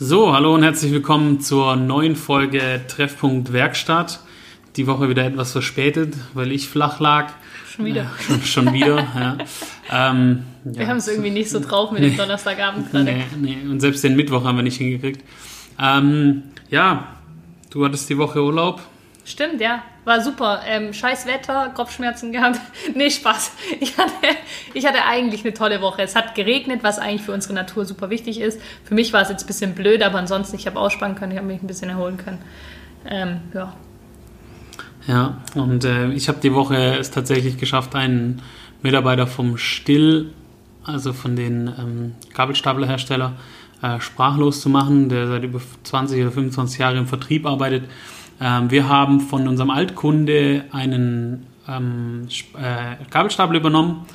So, hallo und herzlich willkommen zur neuen Folge Treffpunkt Werkstatt. Die Woche wieder etwas verspätet, weil ich flach lag. Schon wieder. Ja, schon, schon wieder, ja. Ähm, Wir ja. haben es irgendwie nicht so drauf mit dem Donnerstagabend gerade. Nee, nee, und selbst den Mittwoch haben wir nicht hingekriegt. Ähm, ja, du hattest die Woche Urlaub. Stimmt, ja. War super. Ähm, scheiß Wetter, Kopfschmerzen gehabt. nee, Spaß. Ich hatte, ich hatte eigentlich eine tolle Woche. Es hat geregnet, was eigentlich für unsere Natur super wichtig ist. Für mich war es jetzt ein bisschen blöd, aber ansonsten, ich habe ausspannen können, ich habe mich ein bisschen erholen können. Ähm, ja. Ja, und äh, ich habe die Woche es tatsächlich geschafft, einen Mitarbeiter vom Still, also von den ähm, Kabelstaplerhersteller, äh, sprachlos zu machen, der seit über 20 oder 25 Jahren im Vertrieb arbeitet. Ähm, wir haben von unserem Altkunde einen ähm, äh, Kabelstapler übernommen,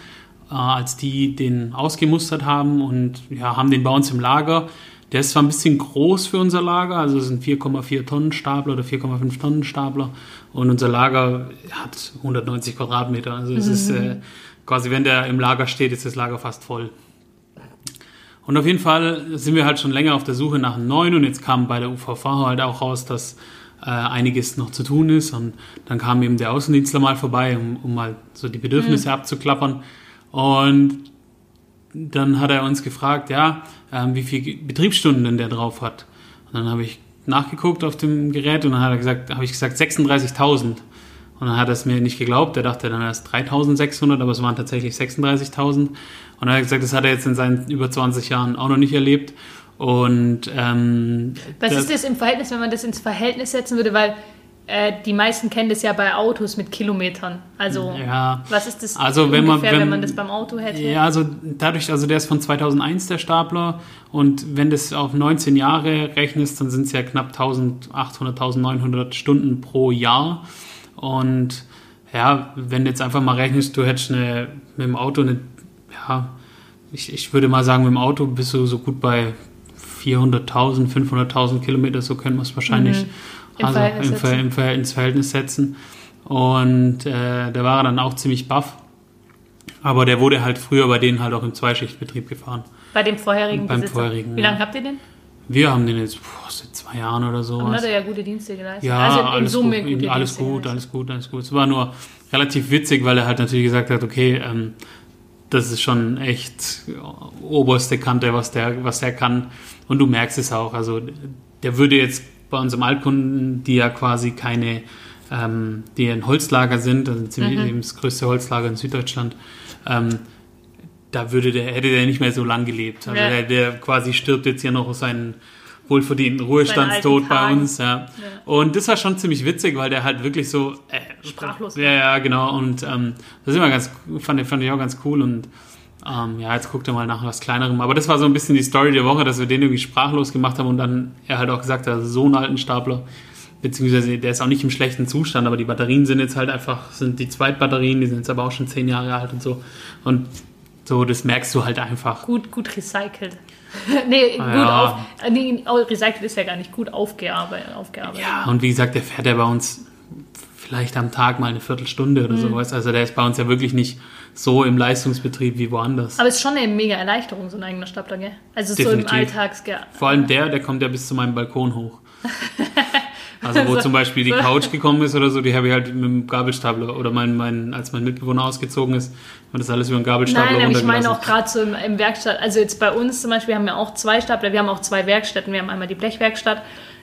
äh, als die den ausgemustert haben und ja, haben den bei uns im Lager. Der ist zwar ein bisschen groß für unser Lager, also es sind 4,4 Tonnen Stapler oder 4,5 Tonnen Stapler und unser Lager hat 190 Quadratmeter. Also es ist äh, quasi, wenn der im Lager steht, ist das Lager fast voll. Und auf jeden Fall sind wir halt schon länger auf der Suche nach einem neuen und jetzt kam bei der UVV halt auch raus, dass äh, einiges noch zu tun ist und dann kam eben der Außendienstler mal vorbei, um, um mal so die Bedürfnisse abzuklappern und dann hat er uns gefragt, ja, ähm, wie viele Betriebsstunden denn der drauf hat. Und dann habe ich nachgeguckt auf dem Gerät und dann hat er gesagt, habe ich gesagt 36.000. Und dann hat er es mir nicht geglaubt. Er dachte dann erst 3.600, aber es waren tatsächlich 36.000. Und dann hat er gesagt, das hat er jetzt in seinen über 20 Jahren auch noch nicht erlebt. Und ähm, Was ist das im Verhältnis, wenn man das ins Verhältnis setzen würde? Weil äh, die meisten kennen das ja bei Autos mit Kilometern. Also, Ja. was ist das Also wenn man- ungefähr, wenn, wenn- man das beim Auto hätte? Ja, also dadurch, also der ist von 2001 der Stapler und wenn das auf 19 Jahre rechnest, dann sind es ja knapp 1800, 1900 Stunden pro Jahr und ja, wenn du jetzt einfach mal rechnest, du hättest eine, mit dem Auto eine, ja, ich, ich würde mal sagen, mit dem Auto bist du so gut bei 400.000, 500.000 Kilometer, so können wir es wahrscheinlich Mhm. Im also Verhältnis im, Ver setzen. im Ver ins Verhältnis setzen. Und äh, da war er dann auch ziemlich baff. Aber der wurde halt früher bei denen halt auch im Zweischichtbetrieb gefahren. Bei dem vorherigen Beim Besitzer. vorherigen, Wie lange habt ihr den? Wir haben den jetzt boah, seit zwei Jahren oder Und sowas. hat er ja gute Dienste geleistet. Ja, also in alles, Summe gut, gute alles Dienste gut, alles gut, alles gut. Es war nur relativ witzig, weil er halt natürlich gesagt hat, okay, ähm, das ist schon echt oberste Kante, was der, was der kann. Und du merkst es auch. Also der würde jetzt bei unserem Altkunden, die ja quasi keine, ähm, die ein Holzlager sind, also ziemlich Mhm. das größte Holzlager in Süddeutschland, ähm, da würde der, hätte der nicht mehr so lang gelebt. Also Ja. der, der quasi stirbt jetzt hier noch seinen wohlverdienten Ruhestandstod bei uns. Ja. Und das war schon ziemlich witzig, weil der halt wirklich so äh, Sprachlos Ja, ja, genau. Und ähm, das ist immer ganz, fand, ich- fand ich auch ganz cool. Und ähm, ja, jetzt guckt er mal nach was Kleinerem. Aber das war so ein bisschen die Story der Woche, dass wir den irgendwie sprachlos gemacht haben und dann er halt auch gesagt hat, so einen alten Stapler. Beziehungsweise der ist auch nicht im schlechten Zustand, aber die Batterien sind jetzt halt einfach, sind die Zweitbatterien, die sind jetzt aber auch schon zehn Jahre alt und so. Und so, das merkst du halt einfach. Gut, gut recycelt. nee, gut Ja. auf. äh, Nee, oh, recycelt ist ja gar nicht gut aufgearbeitet. aufgearbeitet. Ja, und wie gesagt, der fährt ja bei uns vielleicht am Tag mal eine Viertelstunde oder sowas. Also der ist bei uns ja wirklich nicht so im Leistungsbetrieb wie woanders. Aber es ist schon eine mega Erleichterung, so ein eigener Stapler, gell? Also so Definitiv. im Alltags... Vor allem der, der kommt ja bis zu meinem Balkon hoch. Also wo So- zum Beispiel die so- Couch gekommen ist oder so, die habe ich halt mit dem Gabelstapler oder mein, mein, als mein Mitbewohner ausgezogen ist, haben wir das alles über den Gabelstapler Nein, aber ich meine auch gerade so im, im Werkstatt, also jetzt bei uns zum Beispiel haben wir auch zwei Stapler, wir haben auch zwei Werkstätten, wir haben einmal die Blechwerkstatt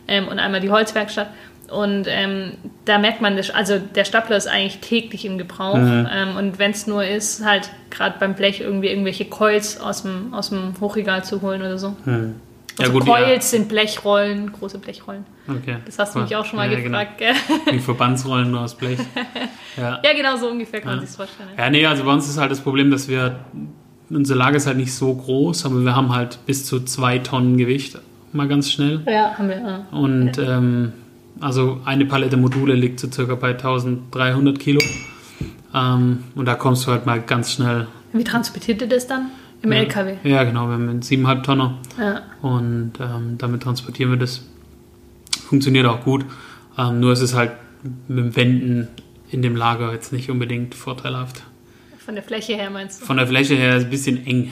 ähm, und einmal die Holzwerkstatt und ähm, da merkt man, also der Stapler ist eigentlich täglich im Gebrauch Mhm. ähm, und wenn es nur ist, halt gerade beim Blech irgendwie irgendwelche Coils aus dem, aus dem Hochregal zu holen oder so. Hm. Ja, Also gut, Coils sind Blechrollen, große Blechrollen. ja. Okay. Das hast du mich auch schon mal ja, gefragt, gell? Genau. Wie Verbandsrollen nur aus Blech. Ja. Ja, genau so ungefähr kann man Ja. sich vorstellen. Ja, nee, also bei uns ist halt das Problem, dass wir, unser Lager ist halt nicht so groß, aber wir haben halt bis zu zwei Tonnen Gewicht, mal ganz schnell. Ja, haben wir. Ja. Und ähm, also eine Palette Module liegt so circa bei 1300 Kilo. Ähm, und da kommst du halt mal ganz schnell. Wie transportiert ihr das dann? Im LKW. Ja, genau, wir haben einen 7,5 Tonner Ja. und ähm, damit transportieren wir das. Funktioniert auch gut. Ähm, nur ist es halt mit dem Wenden in dem Lager jetzt nicht unbedingt vorteilhaft. Von der Fläche her meinst du? Von der Fläche her ist es ein bisschen eng.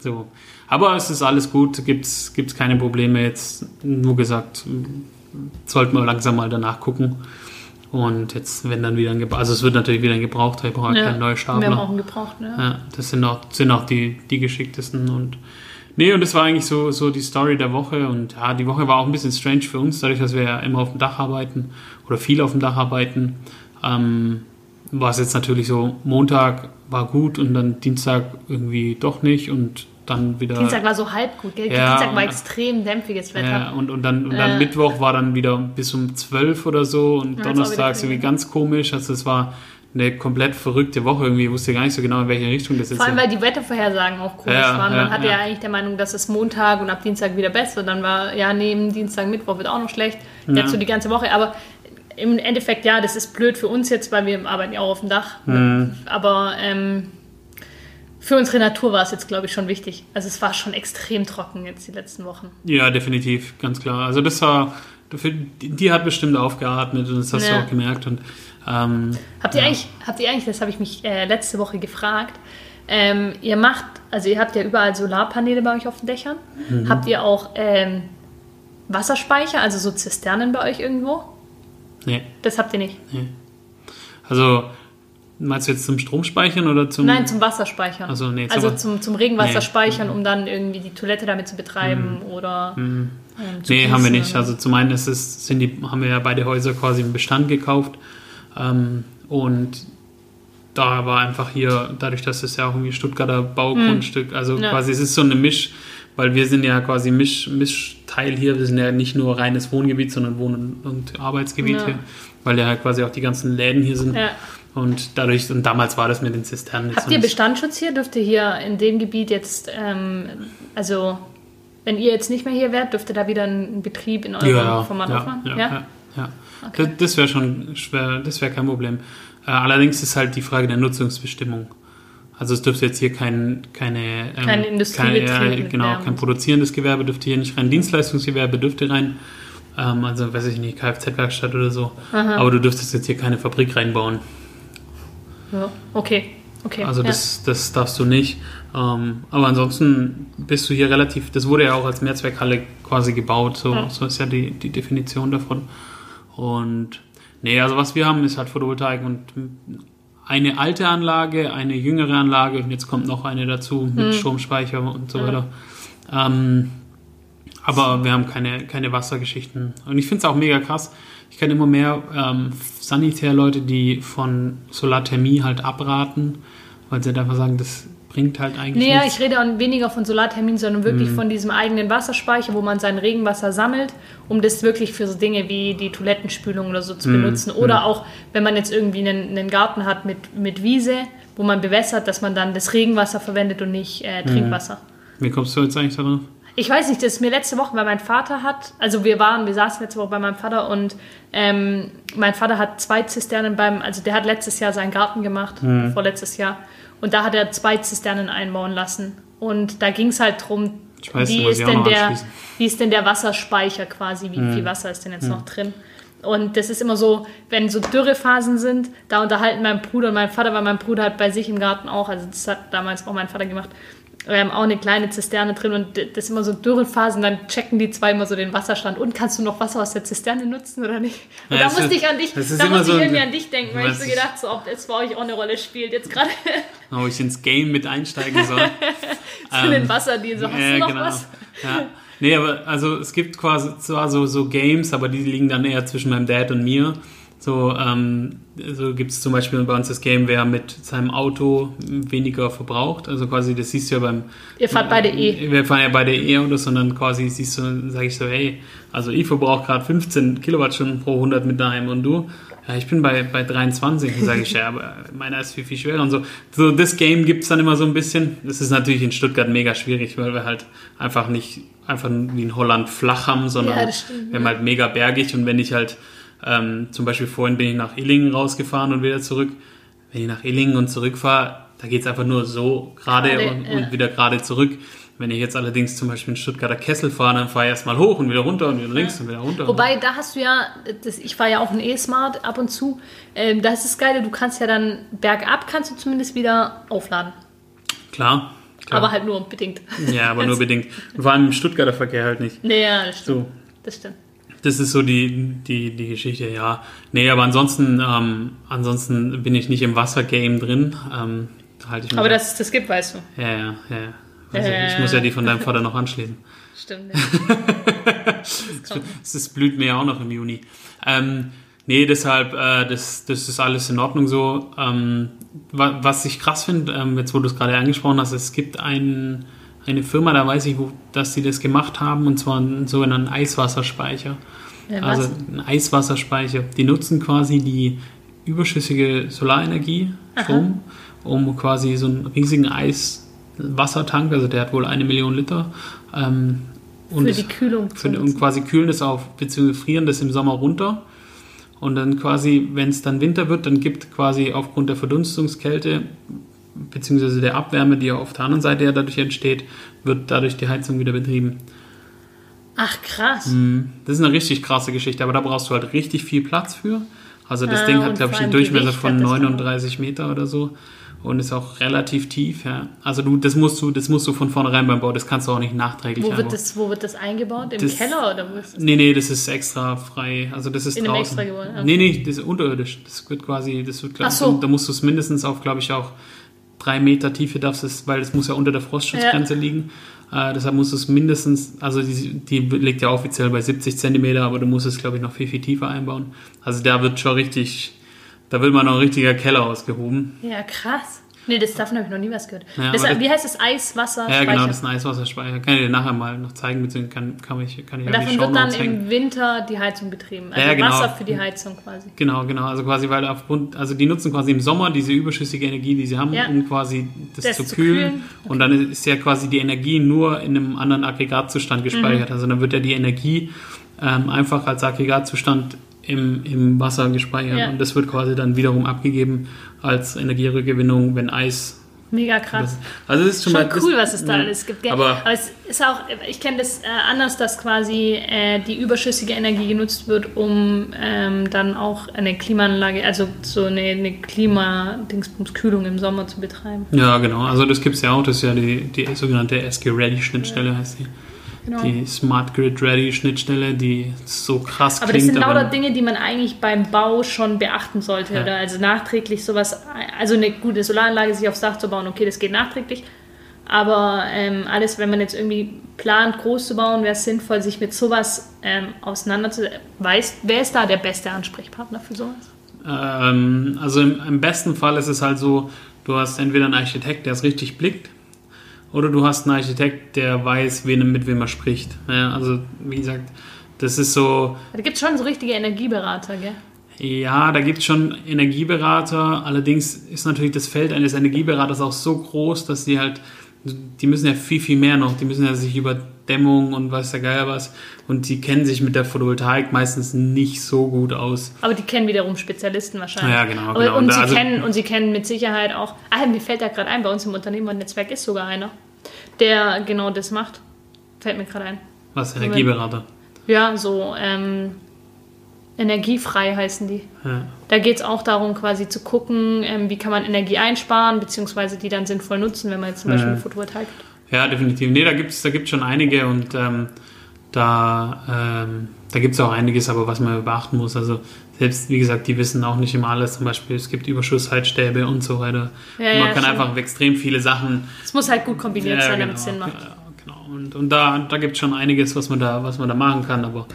So. Aber es ist alles gut, gibt es keine Probleme jetzt. Nur gesagt, sollten wir langsam mal danach gucken. Und jetzt, wenn dann wieder ein Gebrauch, also es wird natürlich wieder ein Gebrauchter, ich brauche Ja, keinen neuen. Wir haben auch einen gebraucht, ne? Ja, das sind auch, sind auch die, die geschicktesten und nee, und das war eigentlich so, so die Story der Woche und ja, die Woche war auch ein bisschen strange für uns, dadurch, dass wir ja immer auf dem Dach arbeiten oder viel auf dem Dach arbeiten, ähm, war es jetzt natürlich so, Montag war gut und dann Dienstag irgendwie doch nicht und dann wieder... Dienstag war so halb gut, gell? Ja, Dienstag war extrem dämpfiges Wetter. ja, und, und dann, und dann Äh. Mittwoch war dann wieder bis um 12 oder so und Ja, Donnerstag irgendwie ganz komisch. Also es war eine komplett verrückte Woche irgendwie. Ich wusste gar nicht so genau, in welche Richtung das jetzt Vor allem, weil die Wettervorhersagen auch komisch Ja, waren. ja, Man hatte ja. ja. eigentlich der Meinung, dass es Montag und ab Dienstag wieder besser. Dann war, ja, neben Dienstag, Mittwoch wird auch noch schlecht. Ja. Jetzt so die ganze Woche. Aber im Endeffekt, ja, das ist blöd für uns jetzt, weil wir arbeiten ja auch auf dem Dach. Mhm. Aber ähm, für unsere Natur war es jetzt, glaube ich, schon wichtig. Also es war schon extrem trocken jetzt die letzten Wochen. Ja, definitiv, ganz klar. Also das war, die, hat bestimmt aufgeatmet und das hast Ja. du auch gemerkt. Und ähm, Habt ihr Ja. eigentlich, habt ihr eigentlich, das habe ich mich äh, letzte Woche gefragt, ähm, ihr macht, also ihr habt ja überall Solarpaneele bei euch auf den Dächern. Mhm. Habt ihr auch ähm, Wasserspeicher, also so Zisternen bei euch irgendwo? nee, Das habt ihr nicht. also meinst du jetzt zum Stromspeichern oder zum... Nein, zum Wasserspeichern. Ach so, nee, also zum- zum, zum Regenwasser Nee. speichern, um dann irgendwie die Toilette damit zu betreiben oder ähm, zu Nee, haben wir nicht. Also zum einen ist es, sind die, haben wir ja beide Häuser quasi im Bestand gekauft. Ähm, und da war einfach hier, dadurch, dass es ja auch irgendwie Stuttgarter Baugrundstück, also Hm. Ja. quasi es ist so eine Misch, weil wir sind ja quasi Misch, Mischteil hier, wir sind ja nicht nur reines Wohngebiet, sondern Wohn- und Arbeitsgebiet Ja. hier, weil ja quasi auch die ganzen Läden hier sind. Ja. Und dadurch, und damals war das mit den Zisternen Habt ihr Bestandsschutz hier? Dürft ihr hier in dem Gebiet jetzt, ähm, also wenn ihr jetzt nicht mehr hier wärt, dürfte da wieder ein Betrieb in eurem ja, Format ja, aufmachen? ja, ja, ja. Okay. Das, das wäre schon schwer, das wäre kein Problem. Äh, allerdings ist halt die Frage der Nutzungsbestimmung. Also es dürfte jetzt hier kein, keine... Ähm, Kein Industriebetrieb kein, mit Genau, kein produzierendes Gewerbe dürfte hier nicht rein. Dienstleistungsgewerbe dürfte rein. Ähm, also weiß ich nicht, Kfz-Werkstatt oder so. Aber du dürftest jetzt hier keine Fabrik reinbauen. Ja, okay. okay. Also ja. das, das darfst du nicht. Ähm, aber ansonsten bist du hier relativ, das wurde ja auch als Mehrzweckhalle quasi gebaut, so, Ja. so ist ja die, die Definition davon. Und nee, also was wir haben, ist halt Photovoltaik und eine alte Anlage, eine jüngere Anlage und jetzt kommt noch eine dazu mit Stromspeicher und so Ja. weiter. Ähm, aber wir haben keine, keine Wassergeschichten. Und ich finde es auch mega krass. Ich kenne immer mehr ähm, Sanitärleute, die von Solarthermie halt abraten, weil sie halt einfach sagen, das bringt halt eigentlich Nee, ja, nichts. ich rede auch weniger von Solarthermin, sondern wirklich Mhm. von diesem eigenen Wasserspeicher, wo man sein Regenwasser sammelt, um das wirklich für so Dinge wie die Toilettenspülung oder so zu Mhm. benutzen. Oder auch, wenn man jetzt irgendwie einen, einen Garten hat mit, mit Wiese, wo man bewässert, dass man dann das Regenwasser verwendet und nicht Mhm. äh, Trinkwasser. Wie kommst du jetzt eigentlich darauf? Ich weiß nicht, das ist mir letzte Woche, weil mein Vater hat, also wir waren, wir saßen letzte Woche bei meinem Vater und ähm, mein Vater hat zwei Zisternen beim, also der hat letztes Jahr seinen Garten gemacht, Mhm. vorletztes Jahr, und da hat er zwei Zisternen einbauen lassen. Und da ging es halt drum, weiß, wie ist, denn der, wie ist denn der Wasserspeicher quasi, wie Mhm. viel Wasser ist denn jetzt noch drin? Und das ist immer so, wenn so Dürrephasen sind, da unterhalten mein Bruder und mein Vater, weil mein Bruder hat bei sich im Garten auch, also das hat damals auch mein Vater gemacht, ähm, auch eine kleine Zisterne drin und das ist immer so Dürrephasen, dann checken die zwei immer so den Wasserstand und kannst du noch Wasser aus der Zisterne nutzen oder nicht? Und Ja, da musste ich an dich, da musste so ich irgendwie an dich denken, weil ich so gedacht so, ob das bei euch auch eine Rolle spielt, jetzt gerade Ob ich ins Game mit einsteigen soll? zu den Wasserdienst, so, hast du noch was? Ja. Nee, aber also es gibt quasi zwar so, so Games, aber die liegen dann eher zwischen meinem Dad und mir. So, ähm, so gibt es zum Beispiel bei uns das Game, wer mit seinem Auto weniger verbraucht. Also quasi, das siehst du ja beim. Ihr fahrt beide eh. Wir fahren ja beide E-Autos, sondern quasi siehst du, sage ich so, hey, also ich verbrauche gerade 15 Kilowattstunden pro 100 mit daheim und du? Ja, ich bin bei, bei 23. Dann sage ich, ja, aber meiner ist viel, viel schwerer und so. So, das Game gibt es dann immer so ein bisschen. Das ist natürlich in Stuttgart mega schwierig, weil wir halt einfach nicht, einfach wie in Holland flach haben, sondern Ja, stimmt, wir haben halt mega bergig und wenn ich halt, ähm, zum Beispiel vorhin bin ich nach Illingen rausgefahren und wieder zurück. Wenn ich nach Illingen und zurückfahre, da geht es einfach nur so gerade Gerade, und, ja. und wieder gerade zurück. Wenn ich jetzt allerdings zum Beispiel in Stuttgarter Kessel fahre, dann fahre ich erstmal hoch und wieder runter und wieder links und wieder runter. Wobei, da hast du ja, das, ich fahre ja auch ein E-Smart ab und zu, ähm, das ist das Geile, du kannst ja dann bergab, kannst du zumindest wieder aufladen. Klar, Klar. Aber halt nur bedingt. Ja, aber nur bedingt. Vor allem im Stuttgarter Verkehr halt nicht. Nee, ja, das stimmt. So, Das stimmt. Das ist so die, die, die Geschichte, ja. Nee, aber ansonsten, ähm, ansonsten bin ich nicht im Wassergame drin. Ähm, halte ich mich Aber dass es das gibt, weißt du. Ja, ja, ja. ja. Also, Äh. Ich muss ja die von deinem Vater noch anschließen. Stimmt. Ja. das. Das blüht mir ja auch noch im Juni. Ähm, nee, deshalb, äh, das, das ist alles in Ordnung so. Ähm, wa- was ich krass finde, ähm, jetzt wo du es gerade angesprochen hast, es gibt ein, eine Firma, da weiß ich, wo, dass sie das gemacht haben, und zwar einen sogenannten Eiswasserspeicher. Ja, Also was? ein Eiswasserspeicher. Die nutzen quasi die überschüssige Solarenergie, Strom, um quasi so einen riesigen Eiswassertank, also der hat wohl eine Million Liter, ähm, und Für die Kühlung. für, und quasi kühlen das auf, beziehungsweise frieren das im Sommer runter. Und dann quasi, wenn es dann Winter wird, dann gibt quasi aufgrund der Verdunstungskälte, beziehungsweise der Abwärme, die ja auf der anderen Seite ja dadurch entsteht, wird dadurch die Heizung wieder betrieben. Ach, krass. Mhm. Das ist eine richtig krasse Geschichte, aber da brauchst du halt richtig viel Platz für. Also das Ah, Ding hat, glaube ich, einen Durchmesser von hat das auch. 39 Meter oder so und ist auch relativ tief. Ja. Also du, das musst du, das musst du von vornherein beim Bau, das kannst du auch nicht nachträglich Wo wird, das, wo wird das eingebaut? Im Das- Keller oder wo ist das? Nee, nee, das ist extra frei. Also das ist In einem draußen. extra Gebäude, okay. Nee, nee, das ist unterirdisch. Das wird quasi, das wird, glaub, Ach so. da musst du es mindestens auf, glaube ich, auch drei Meter Tiefe darfst es, weil es muss ja unter der Frostschutzgrenze liegen. Äh, deshalb musst du es mindestens, also die, die liegt ja offiziell bei 70 Zentimeter, aber du musst es, glaube ich, noch viel, viel tiefer einbauen. Also da wird schon richtig, da wird mal noch ein richtiger Keller ausgehoben. Ja, krass. Nee, das, davon habe ich noch nie was gehört. Ja, das, wie heißt das? Eiswasser? Ja, genau, das ist ein Eiswasserspeicher. Kann ich dir nachher mal noch zeigen, beziehungsweise kann, kann ich, kann ich Und davon wird dann hängen. im Winter die Heizung betrieben. Also Ja, genau. Wasser für die Heizung quasi. Genau, genau. Also quasi, weil aufgrund, also die nutzen quasi im Sommer diese überschüssige Energie, die sie haben, Ja. um quasi das, Das zu, zu kühlen. kühlen. Und dann ist ja quasi die Energie nur in einem anderen Aggregatzustand gespeichert. Mhm. Also dann wird ja die Energie ähm, einfach als Aggregatzustand im, im Wasser gespeichert. Ja. Und das wird quasi dann wiederum abgegeben als Energierückgewinnung, wenn Eis. Mega krass. Also das ist schon, Schon mal cool, was es da ja. alles gibt. Gell? Aber- Aber, es ist auch, ich kenne das äh, anders, dass quasi äh, die überschüssige Energie genutzt wird, um ähm, dann auch eine Klimaanlage, also so eine, eine Klima-Dingsbums-Kühlung im Sommer zu betreiben. Ja, genau. Also das gibt es ja auch. Das ist ja die, die sogenannte SG-Ready-Schnittstelle, heißt die. Genau. Die Smart Grid Ready Schnittstelle, die so krass Aber das klingt. sind lauter aber- Dinge, die man eigentlich beim Bau schon beachten sollte. Ja. Oder also nachträglich sowas, also eine gute Solaranlage sich aufs Dach zu bauen, okay, das geht nachträglich. Aber ähm, alles, wenn man jetzt irgendwie plant, groß zu bauen, wäre es sinnvoll, sich mit sowas ähm, auseinanderzusetzen. Weißt, wer ist da der beste Ansprechpartner für sowas? Ähm, also im, im besten Fall ist es halt so, du hast entweder einen Architekt, der es richtig blickt, oder du hast einen Architekt, der weiß, wen, mit wem er spricht. Ja, also wie gesagt, das ist so, Da gibt es schon so richtige Energieberater, gell? ja, da gibt es schon Energieberater, allerdings ist natürlich das Feld eines Energieberaters auch so groß, dass die halt, die müssen ja viel, viel mehr noch, die müssen ja sich über Dämmung und weiß der Geier was, und die kennen sich mit der Photovoltaik meistens nicht so gut aus. Aber die kennen wiederum Spezialisten wahrscheinlich. Ja, genau, Aber, genau. Und, Und sie also- kennen, und sie kennen mit Sicherheit auch. Ah, mir fällt da gerade ein, bei uns im Unternehmernetzwerk ist sogar einer, der genau das macht. Fällt mir gerade ein. Was, Energieberater? Ja, so ähm, energiefrei heißen die. Ja. Da geht es auch darum, quasi zu gucken, ähm, wie kann man Energie einsparen, beziehungsweise die dann sinnvoll nutzen, wenn man jetzt zum Beispiel Ja. eine Photovoltaik hat. Ja, definitiv. Nee, da gibt es da gibt's schon einige und ähm, da, ähm, da gibt es auch einiges, aber was man beachten muss. Also selbst, wie gesagt, die wissen auch nicht immer alles. Zum Beispiel, es gibt Überschussheizstäbe und so weiter. Ja, man ja, kann schon. einfach extrem viele Sachen. Es muss halt gut kombiniert sein, damit es Sinn macht. Ja, genau. Und, und da, da gibt es schon einiges, was man da, was man da machen kann, aber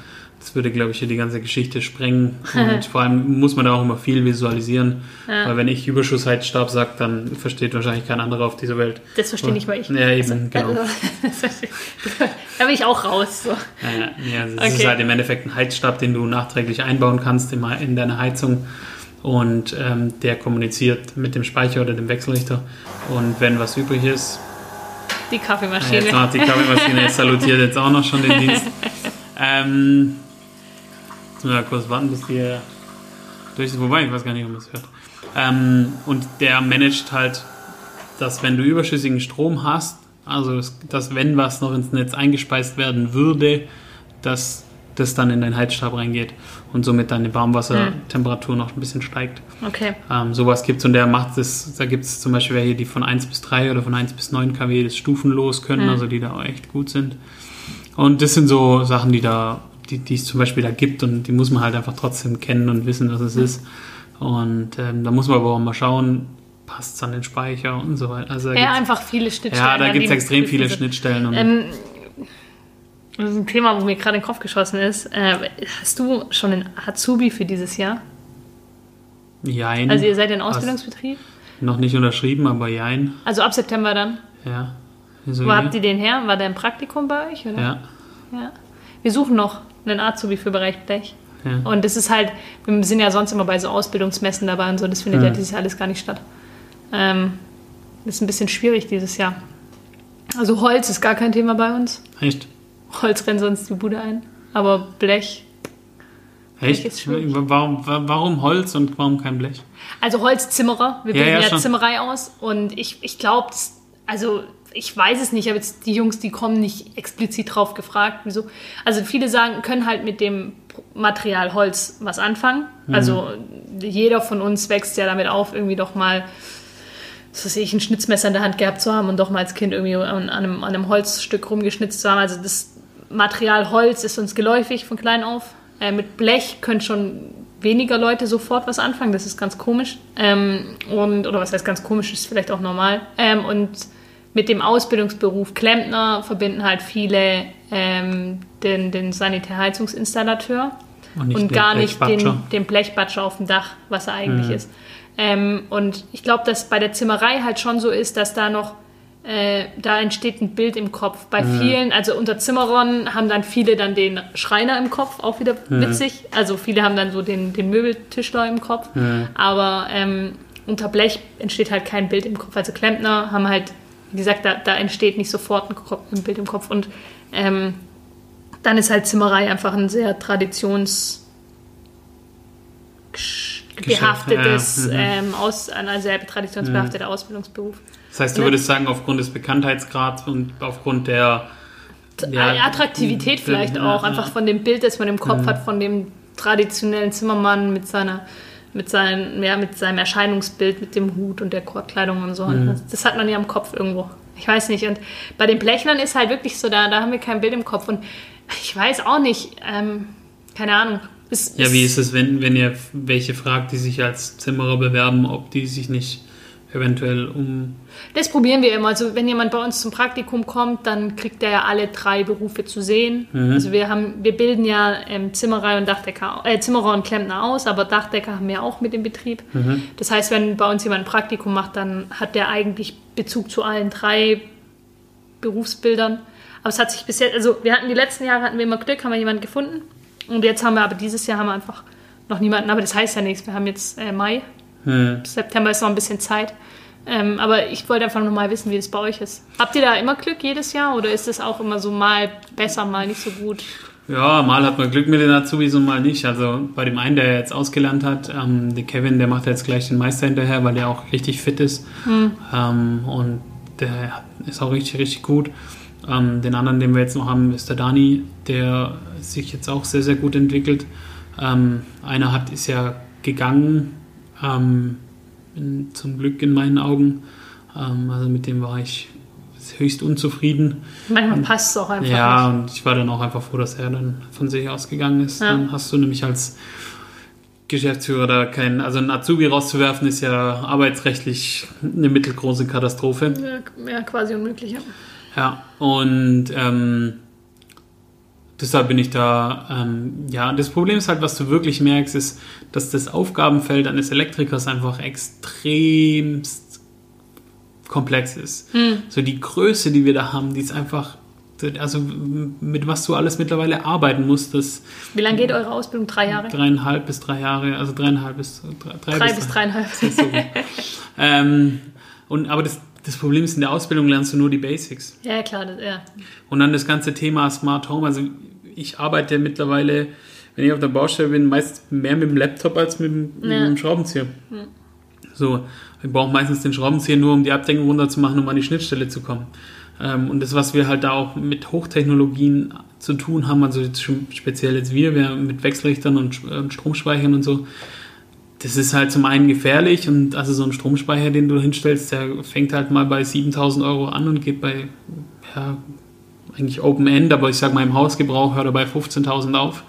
das würde, glaube ich, hier die ganze Geschichte sprengen. Und vor allem muss man da auch immer viel visualisieren. Ja. Weil wenn ich Überschussheizstab sage, dann versteht wahrscheinlich kein anderer auf dieser Welt. Das verstehe nicht mal ich. Ja, eben, genau. Also, das verstehe- da bin ich auch raus. So. Ja, ja, also es ist Okay. halt im Endeffekt ein Heizstab, den du nachträglich einbauen kannst in, in deine Heizung und ähm, der kommuniziert mit dem Speicher oder dem Wechselrichter und wenn was übrig ist, Die ja, Kaffeemaschine. jetzt macht die Kaffeemaschine salutiert jetzt auch noch schon den Dienst. Ähm, müssen wir kurz warten, bis die durch ist, wobei ich weiß gar nicht, ob man es hört. Ähm, und der managt halt, dass wenn du überschüssigen Strom hast, also dass, wenn was noch ins Netz eingespeist werden würde, dass das dann in deinen Heizstab reingeht und somit deine Warmwassertemperatur noch ein bisschen steigt. Okay. Ähm, sowas gibt es und der macht das, da gibt es zum Beispiel welche, die von 1 bis 3 oder von 1 bis 9 kW das stufenlos können, Mhm. also die da auch echt gut sind. Und das sind so Sachen, die da, die, die es zum Beispiel da gibt und die muss man halt einfach trotzdem kennen und wissen, was es ist. Und ähm, da muss man aber auch mal schauen, passt es an den Speicher und so weiter. Also Ja, einfach viele Schnittstellen. ja, da gibt es extrem viele sind. Schnittstellen. Und, Ähm, das ist ein Thema, wo mir gerade in den Kopf geschossen ist. Äh, hast du schon einen Azubi für dieses Jahr? jein. Also ihr seid in Ausbildungsbetrieb? noch nicht unterschrieben, aber jein. Also ab September dann? Ja. So Wo habt ihr den her? War der im Praktikum bei euch? Oder? ja. Ja. Wir suchen noch einen Azubi für Bereich Blech. Ja. Und das ist halt, wir sind ja sonst immer bei so Ausbildungsmessen dabei und so, das findet ja, Ja. dieses Jahr alles gar nicht statt. Ähm, das ist ein bisschen schwierig dieses Jahr. Also Holz ist gar kein Thema bei uns. Echt? Holz rennt sonst die Bude ein. Aber Blech. Echt? ist schwierig. Warum, wa- warum Holz und warum kein Blech? Also Holzzimmerer, wir bilden ja, ja. Zimmerei aus und ich, ich glaube, also ich weiß es nicht, aber jetzt die Jungs, die kommen nicht explizit drauf gefragt, wieso. Also viele sagen, können halt mit dem Material Holz was anfangen. Mhm. Also jeder von uns wächst ja damit auf, irgendwie doch mal, was weiß ich, ein Schnitzmesser in der Hand gehabt zu haben und doch mal als Kind irgendwie an einem, an einem Holzstück rumgeschnitzt zu haben. Also das Material Holz ist uns geläufig von klein auf. Äh, mit Blech können schon weniger Leute sofort was anfangen. Das ist ganz komisch. Ähm, und, oder was heißt ganz komisch, ist vielleicht auch normal. Ähm, und mit dem Ausbildungsberuf Klempner verbinden halt viele ähm, den, den Sanitärheizungsinstallateur Und und gar nicht den, Blechbatscher. den Blechbatscher auf dem Dach, was er eigentlich Mhm. ist. Ähm, und ich glaube, dass bei der Zimmerei halt schon so ist, dass da noch, äh, da entsteht ein Bild im Kopf. Bei vielen, also unter Zimmerern haben dann viele dann den Schreiner im Kopf, auch wieder witzig. Also viele haben dann so den, den Möbeltischler im Kopf. Aber ähm, unter Blech entsteht halt kein Bild im Kopf. Also Klempner haben halt, wie gesagt, da, da entsteht nicht sofort ein, Bild im Kopf. Und ähm, dann ist halt Zimmerei einfach ein sehr traditions behaftetes, ja, ja. ähm, aus, ein sehr traditionsbehafteter Ausbildungsberuf. Das heißt, du Ja. würdest sagen, aufgrund des Bekanntheitsgrads und aufgrund der ja, Äh, Attraktivität vielleicht ja, auch, ja. einfach von dem Bild, das man im Kopf hat, von dem traditionellen Zimmermann mit seiner mit, seinen, ja, mit seinem Erscheinungsbild, mit dem Hut und der Kordkleidung und so. Mhm. Das, das hat man ja im Kopf irgendwo. Ich weiß nicht. Und bei den Blechnern ist halt wirklich so, da, da haben wir kein Bild im Kopf. Und ich weiß auch nicht, ähm, keine Ahnung. Es, Ja, wie ist es, wenn, wenn ihr welche fragt, die sich als Zimmerer bewerben, ob die sich nicht eventuell um. Das probieren wir immer. Also wenn jemand bei uns zum Praktikum kommt, dann kriegt er ja alle drei Berufe zu sehen. Also wir haben, wir bilden ja ähm, Zimmerei und Dachdecker, äh, Zimmerer und Klempner aus, aber Dachdecker haben wir auch mit im Betrieb. Das heißt, wenn bei uns jemand ein Praktikum macht, dann hat der eigentlich Bezug zu allen drei Berufsbildern. Aber es hat sich bis jetzt, also wir hatten die letzten Jahre hatten wir immer Glück, haben wir jemanden gefunden. Und jetzt haben wir aber dieses Jahr haben wir einfach noch niemanden. Aber das heißt ja nichts. Wir haben jetzt äh, Mai. Hm. September ist noch ein bisschen Zeit. Ähm, aber ich wollte einfach nur mal wissen, wie es bei euch ist. Habt ihr da immer Glück jedes Jahr oder ist es auch immer so mal besser, mal nicht so gut? Ja, mal hat man Glück mit den Azubis und mal nicht. Also bei dem einen, der jetzt ausgelernt hat, ähm, der Kevin, der macht jetzt gleich den Meister hinterher, weil der auch richtig fit ist. Ähm, und der ist auch richtig, richtig gut. Ähm, den anderen, den wir jetzt noch haben, ist der Dani, der sich jetzt auch sehr, sehr gut entwickelt. Ähm, einer hat, ist ja gegangen, ähm, zum Glück in meinen Augen. Ähm, also mit dem war ich höchst unzufrieden. Manchmal passt es auch einfach Ja, nicht. und ich war dann auch einfach froh, dass er dann von sich ausgegangen ist. Ja. Dann hast du nämlich als Geschäftsführer da keinen, also einen Azubi rauszuwerfen, ist ja arbeitsrechtlich eine mittelgroße Katastrophe. Ja, ja, quasi unmöglich. Ja. Ja, und ähm, deshalb bin ich da, ähm, ja, das Problem ist halt, was du wirklich merkst, ist, dass das Aufgabenfeld eines Elektrikers einfach extremst komplex ist. So die Größe, die wir da haben, die ist einfach, also mit was du alles mittlerweile arbeiten musst, das Wie lange geht eure Ausbildung? Drei Jahre? dreieinhalb bis drei Jahre, also dreieinhalb bis drei, Drei bis dreieinhalb. so. ähm, und, aber das, das Problem ist, in der Ausbildung lernst du nur die Basics. Ja, klar. Das, ja. Und dann das ganze Thema Smart Home. Also ich arbeite mittlerweile, wenn ich auf der Baustelle bin, meist mehr mit dem Laptop als mit, dem- mit Ja. dem Schraubenzieher. So, ich brauche meistens den Schraubenzieher nur, um die Abdeckung runterzumachen, um an die Schnittstelle zu kommen. Ähm, und das, was wir halt da auch mit Hochtechnologien zu tun haben, also jetzt speziell jetzt wir, wir mit Wechselrichtern und, und Stromspeichern und so, das ist halt zum einen gefährlich und also so ein Stromspeicher, den du hinstellst, der fängt halt mal bei 7000 Euro an und geht bei, ja, eigentlich Open End, aber ich sag mal im Hausgebrauch hört er bei 15.000 auf.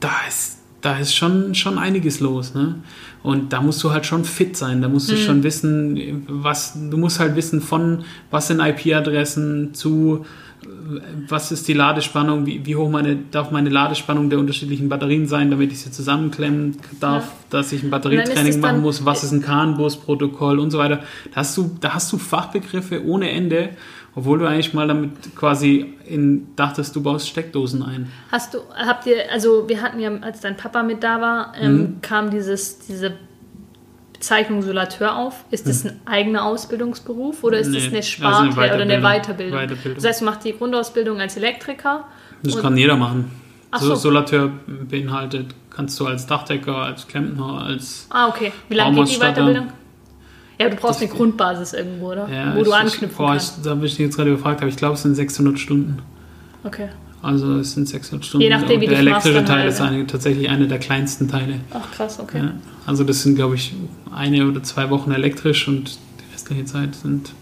Da ist, da ist schon, schon einiges los, ne? Und da musst du halt schon fit sein. Da musst du mhm. schon wissen, was, du musst halt wissen von, was sind IP-Adressen zu, was ist die Ladespannung, wie, wie hoch meine, darf meine Ladespannung der unterschiedlichen Batterien sein, damit ich sie zusammenklemmen darf, ja. dass ich ein Batterietraining machen muss, was ist ein CAN-Bus-Protokoll und so weiter. Da hast, du, da hast du Fachbegriffe ohne Ende, obwohl du eigentlich mal damit quasi in, dachtest, du baust Steckdosen ein. Hast du, habt ihr, also wir hatten ja, als dein Papa mit da war, ähm, mhm. kam dieses, diese Bezeichnung Solateur auf? Ist das hm. ein eigener Ausbildungsberuf oder ist nee, das eine Sparte also oder eine Weiterbildung? Weiterbildung? Das heißt, du machst die Grundausbildung als Elektriker? Das kann jeder machen. So. Solateur beinhaltet, kannst du als Dachdecker, als Klempner, als. Ah, okay. Wie lange geht die Weiterbildung? Ja, du brauchst das eine Grundbasis irgendwo, oder? Ja, Wo du anknüpfen boah, kannst. Ich, da bin ich jetzt gerade gefragt, aber ich glaube, es sind 600 Stunden. Okay. Also es sind 600 Stunden. Je nachdem, wie der elektrische Teil halt, ist eine, tatsächlich einer der kleinsten Teile. Ach krass, okay. Ja, also das sind, glaube ich, eine oder zwei Wochen elektrisch und die restliche Zeit sind,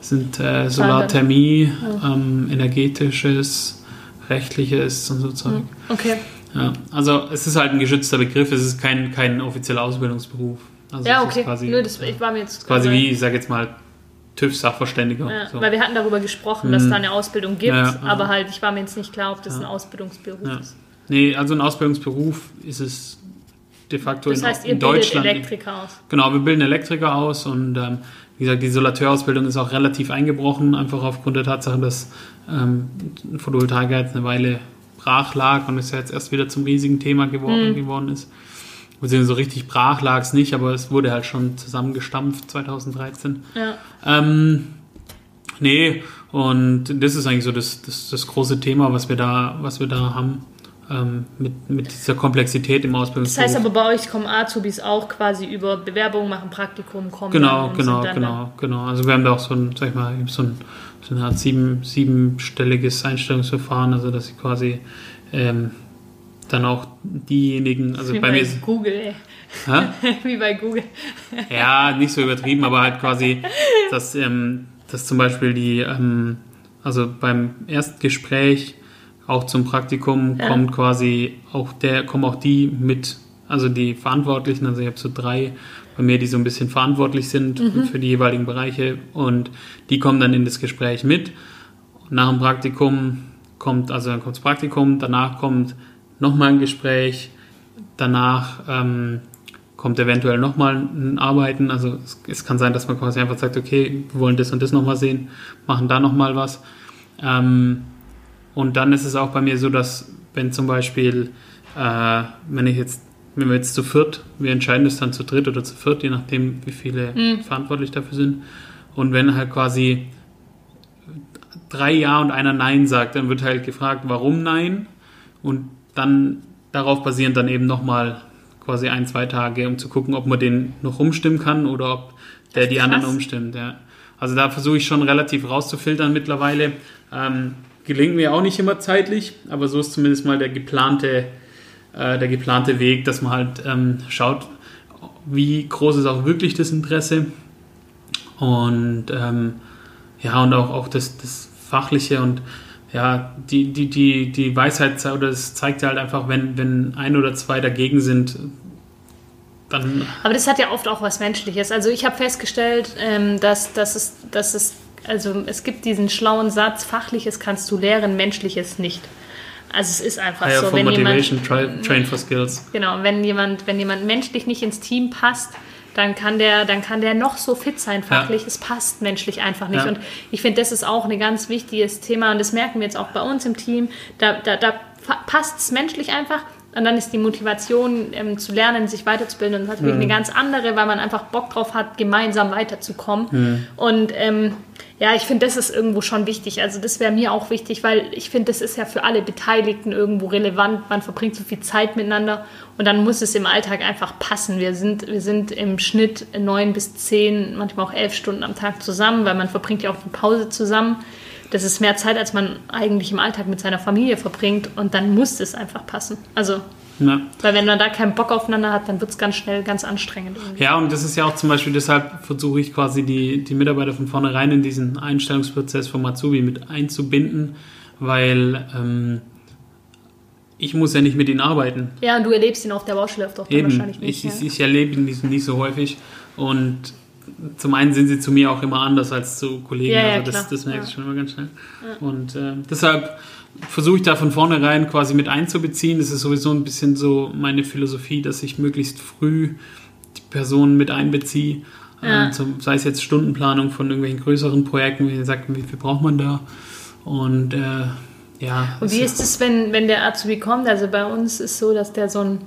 sind äh, Solarthermie, ja. ähm, energetisches, rechtliches und so Zeug. Hm, okay. Ja, also es ist halt ein geschützter Begriff, es ist kein, kein offizieller Ausbildungsberuf. Also ja, okay. Quasi, Nö, das, ich war mir jetzt quasi wie, ich sage jetzt mal, TÜV-Sachverständiger. Ja, so. Weil wir hatten darüber gesprochen, dass es da eine Ausbildung gibt, ja, aber halt, ich war mir jetzt nicht klar, ob das ein Ausbildungsberuf ist. Nee, also ein Ausbildungsberuf ist es de facto das heißt, in, in Deutschland. Elektriker aus. Genau, wir bilden Elektriker aus und ähm, wie gesagt, die Solateurausbildung ist auch relativ eingebrochen, einfach aufgrund der Tatsache, dass ähm, Photovoltaik jetzt eine Weile brach lag und es ja jetzt erst wieder zum riesigen Thema geworden, mhm. geworden ist. Beziehungsweise so richtig brach lag es nicht, aber es wurde halt schon zusammengestampft 2013. Ja. Ähm, nee, und das ist eigentlich so das, das, das große Thema, was wir da, was wir da haben. Ähm, mit, mit dieser Komplexität im Ausbildungsberuf. Das heißt aber bei euch kommen Azubis auch quasi über Bewerbungen machen, Praktikum, kommen. Genau, genau, genau, genau. Also wir haben da auch so ein, sag ich mal, so ein, so eine Art sieben, siebenstelliges Einstellungsverfahren, also dass sie quasi ähm, dann auch diejenigen, also Wie bei, bei mir ist Google. Wie bei Google. Ja, nicht so übertrieben, aber halt quasi, dass, ähm, dass zum Beispiel die, ähm, also beim Erstgespräch auch zum Praktikum ja. kommt quasi auch der, kommen auch die mit, also die Verantwortlichen, also ich habe so drei bei mir, die so ein bisschen verantwortlich sind mhm. für die jeweiligen Bereiche und die kommen dann in das Gespräch mit. Nach dem Praktikum kommt, also dann kommt das Praktikum, danach kommt nochmal ein Gespräch, danach ähm, kommt eventuell nochmal ein Arbeiten. Also es, es, kann sein, dass man quasi einfach sagt, okay, wir wollen das und das nochmal sehen, machen da nochmal was. Ähm, und dann ist es auch bei mir so, dass wenn zum Beispiel, äh, wenn ich jetzt, wenn wir jetzt zu viert, wir entscheiden das dann zu dritt oder zu viert, je nachdem, wie viele mhm. verantwortlich dafür sind. Und wenn halt quasi drei Ja und einer Nein sagt, dann wird halt gefragt, warum Nein? Und dann darauf basierend dann eben nochmal quasi ein, zwei Tage, um zu gucken, ob man den noch umstimmen kann oder ob der die anderen umstimmt. Ja. Also da versuche ich schon relativ rauszufiltern mittlerweile. Ähm, gelingt mir auch nicht immer zeitlich, aber so ist zumindest mal der geplante, äh, der geplante Weg, dass man halt ähm, schaut, wie groß ist auch wirklich das Interesse und ähm, ja, und auch, auch das, das Fachliche und ja, die, die, die, die Weisheit oder es zeigt halt einfach, wenn, wenn ein oder zwei dagegen sind, dann. Aber das hat ja oft auch was Menschliches. Also ich habe festgestellt, ähm, dass, dass, es, dass es, also es gibt diesen schlauen Satz, Fachliches kannst du lehren, Menschliches nicht. Also es ist einfach Higher so, wenn Motivation, jemand, train for skills. Genau, wenn jemand, wenn jemand menschlich nicht ins Team passt, dann kann der, dann kann der noch so fit sein fachlich. Ja. Es passt menschlich einfach nicht. Ja. Und ich finde, das ist auch ein ganz wichtiges Thema und das merken wir jetzt auch bei uns im Team. Da, da, da passt es menschlich einfach. Und dann ist die Motivation ähm, zu lernen, sich weiterzubilden, natürlich mhm. eine ganz andere, weil man einfach Bock drauf hat, gemeinsam weiterzukommen. Mhm. Und ähm, ja, ich finde, das ist irgendwo schon wichtig. Also das wäre mir auch wichtig, weil ich finde, das ist ja für alle Beteiligten irgendwo relevant. Man verbringt so viel Zeit miteinander und dann muss es im Alltag einfach passen. Wir sind, wir sind im Schnitt neun bis zehn, manchmal auch elf Stunden am Tag zusammen, weil man verbringt ja auch die Pause zusammen. das ist mehr Zeit, als man eigentlich im Alltag mit seiner Familie verbringt und dann muss es einfach passen. Also, Ja. weil wenn man da keinen Bock aufeinander hat, dann wird es ganz schnell ganz anstrengend. Irgendwie. Ja, und das ist ja auch zum Beispiel, deshalb versuche ich quasi die, die Mitarbeiter von vornherein in diesen Einstellungsprozess von Matsubi mit einzubinden, weil ähm, ich muss ja nicht mit ihnen arbeiten. Ja, und du erlebst ihn auf der Baustelle oft auch dann Eben, wahrscheinlich nicht. ich, ja. ich erlebe ihn nicht, nicht so häufig und zum einen sind sie zu mir auch immer anders als zu Kollegen, Ja, ja, also das, klar. das merke ich schon immer ganz schnell. Und äh, deshalb versuche ich da von vornherein quasi mit einzubeziehen. Das ist sowieso ein bisschen so meine Philosophie, dass ich möglichst früh die Personen mit einbeziehe. Ja. Äh, zum, sei es jetzt Stundenplanung von irgendwelchen größeren Projekten, wie gesagt, wie viel braucht man da? Und äh, ja. Und wie ist es, wenn, wenn der Azubi kommt? Also bei uns ist so, dass der so ein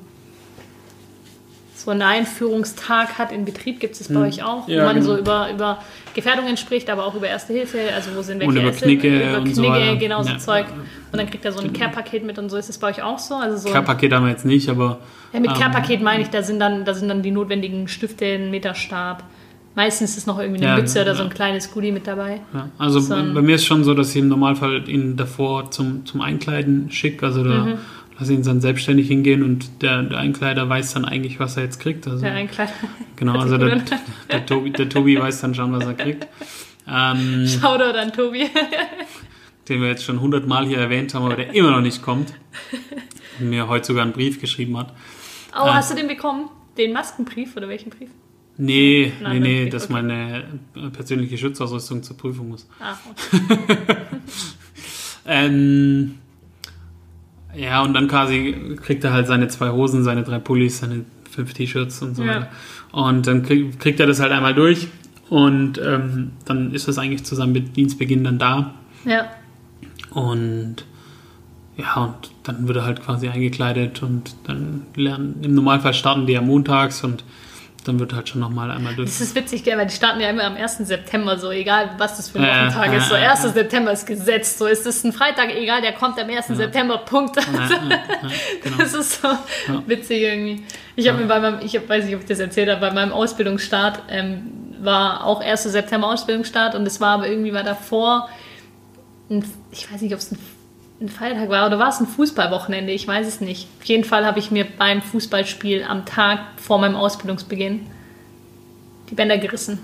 so einen Einführungstag hat in Betrieb, gibt es das bei euch auch, wo Hm. Ja, man genau. so über, über Gefährdungen spricht, aber auch über Erste Hilfe, also wo sind welche Und über Erste, Knicke über und Knicke, so weiter. genau so Ja. Zeug. Und dann kriegt er so ein Care-Paket mit und so. Ist es bei euch auch so? Also so Care-Paket haben wir jetzt nicht, aber ja, mit ähm, Care-Paket meine ich, da sind, dann, da sind dann die notwendigen Stifte, ein Meterstab. Meistens ist noch irgendwie eine Ja, Mütze oder so ein kleines Goodie mit dabei. Ja, also So bei mir ist schon so, dass ich im Normalfall ihn davor zum, zum Einkleiden schicke. Also da Mhm. Ich ihn dann selbstständig hingehen und der, der Einkleider weiß dann eigentlich, was er jetzt kriegt. Also, Der Einkleid. genau, also der, der, Tobi, der Tobi weiß dann schon, was er kriegt. Ähm, Shoutout an Tobi. den wir jetzt schon hundertmal hier erwähnt haben, aber der immer noch nicht kommt. Mir heute sogar einen Brief geschrieben hat. Oh, Ah. hast du den bekommen? Den Maskenbrief oder welchen Brief? Nee, Nein, nee, nee, dass okay. meine persönliche Schutzausrüstung zur Prüfung muss. Ah, okay. Ähm, ja, und dann quasi kriegt er halt seine zwei Hosen, seine drei Pullis, seine fünf T-Shirts und so Ja. weiter. Und dann krieg, kriegt er das halt einmal durch und ähm, dann ist das eigentlich zusammen mit Dienstbeginn dann da. Ja. Und ja, und dann wird er halt quasi eingekleidet und dann lernen, im Normalfall starten die ja montags und dann wird halt schon nochmal einmal durch. Das ist witzig, gell, weil die starten ja immer am 1. September, so egal was das für ein Ja, Wochentag ja, ist. So, ja, 1. ja. September ist gesetzt. So ist es ein Freitag, egal, der kommt am 1. September, Punkt. Ja, ja, ja, genau. Das ist so witzig irgendwie. Ich habe mir bei meinem, ich hab, weiß nicht, ob ich das erzählt habe, bei meinem Ausbildungsstart ähm, war auch 1. September Ausbildungsstart und es war aber irgendwie war davor, ein, ich weiß nicht, ob es ein, ein Feiertag war oder war es ein Fußballwochenende, ich weiß es nicht. Auf jeden Fall habe ich mir beim Fußballspiel am Tag vor meinem Ausbildungsbeginn die Bänder gerissen.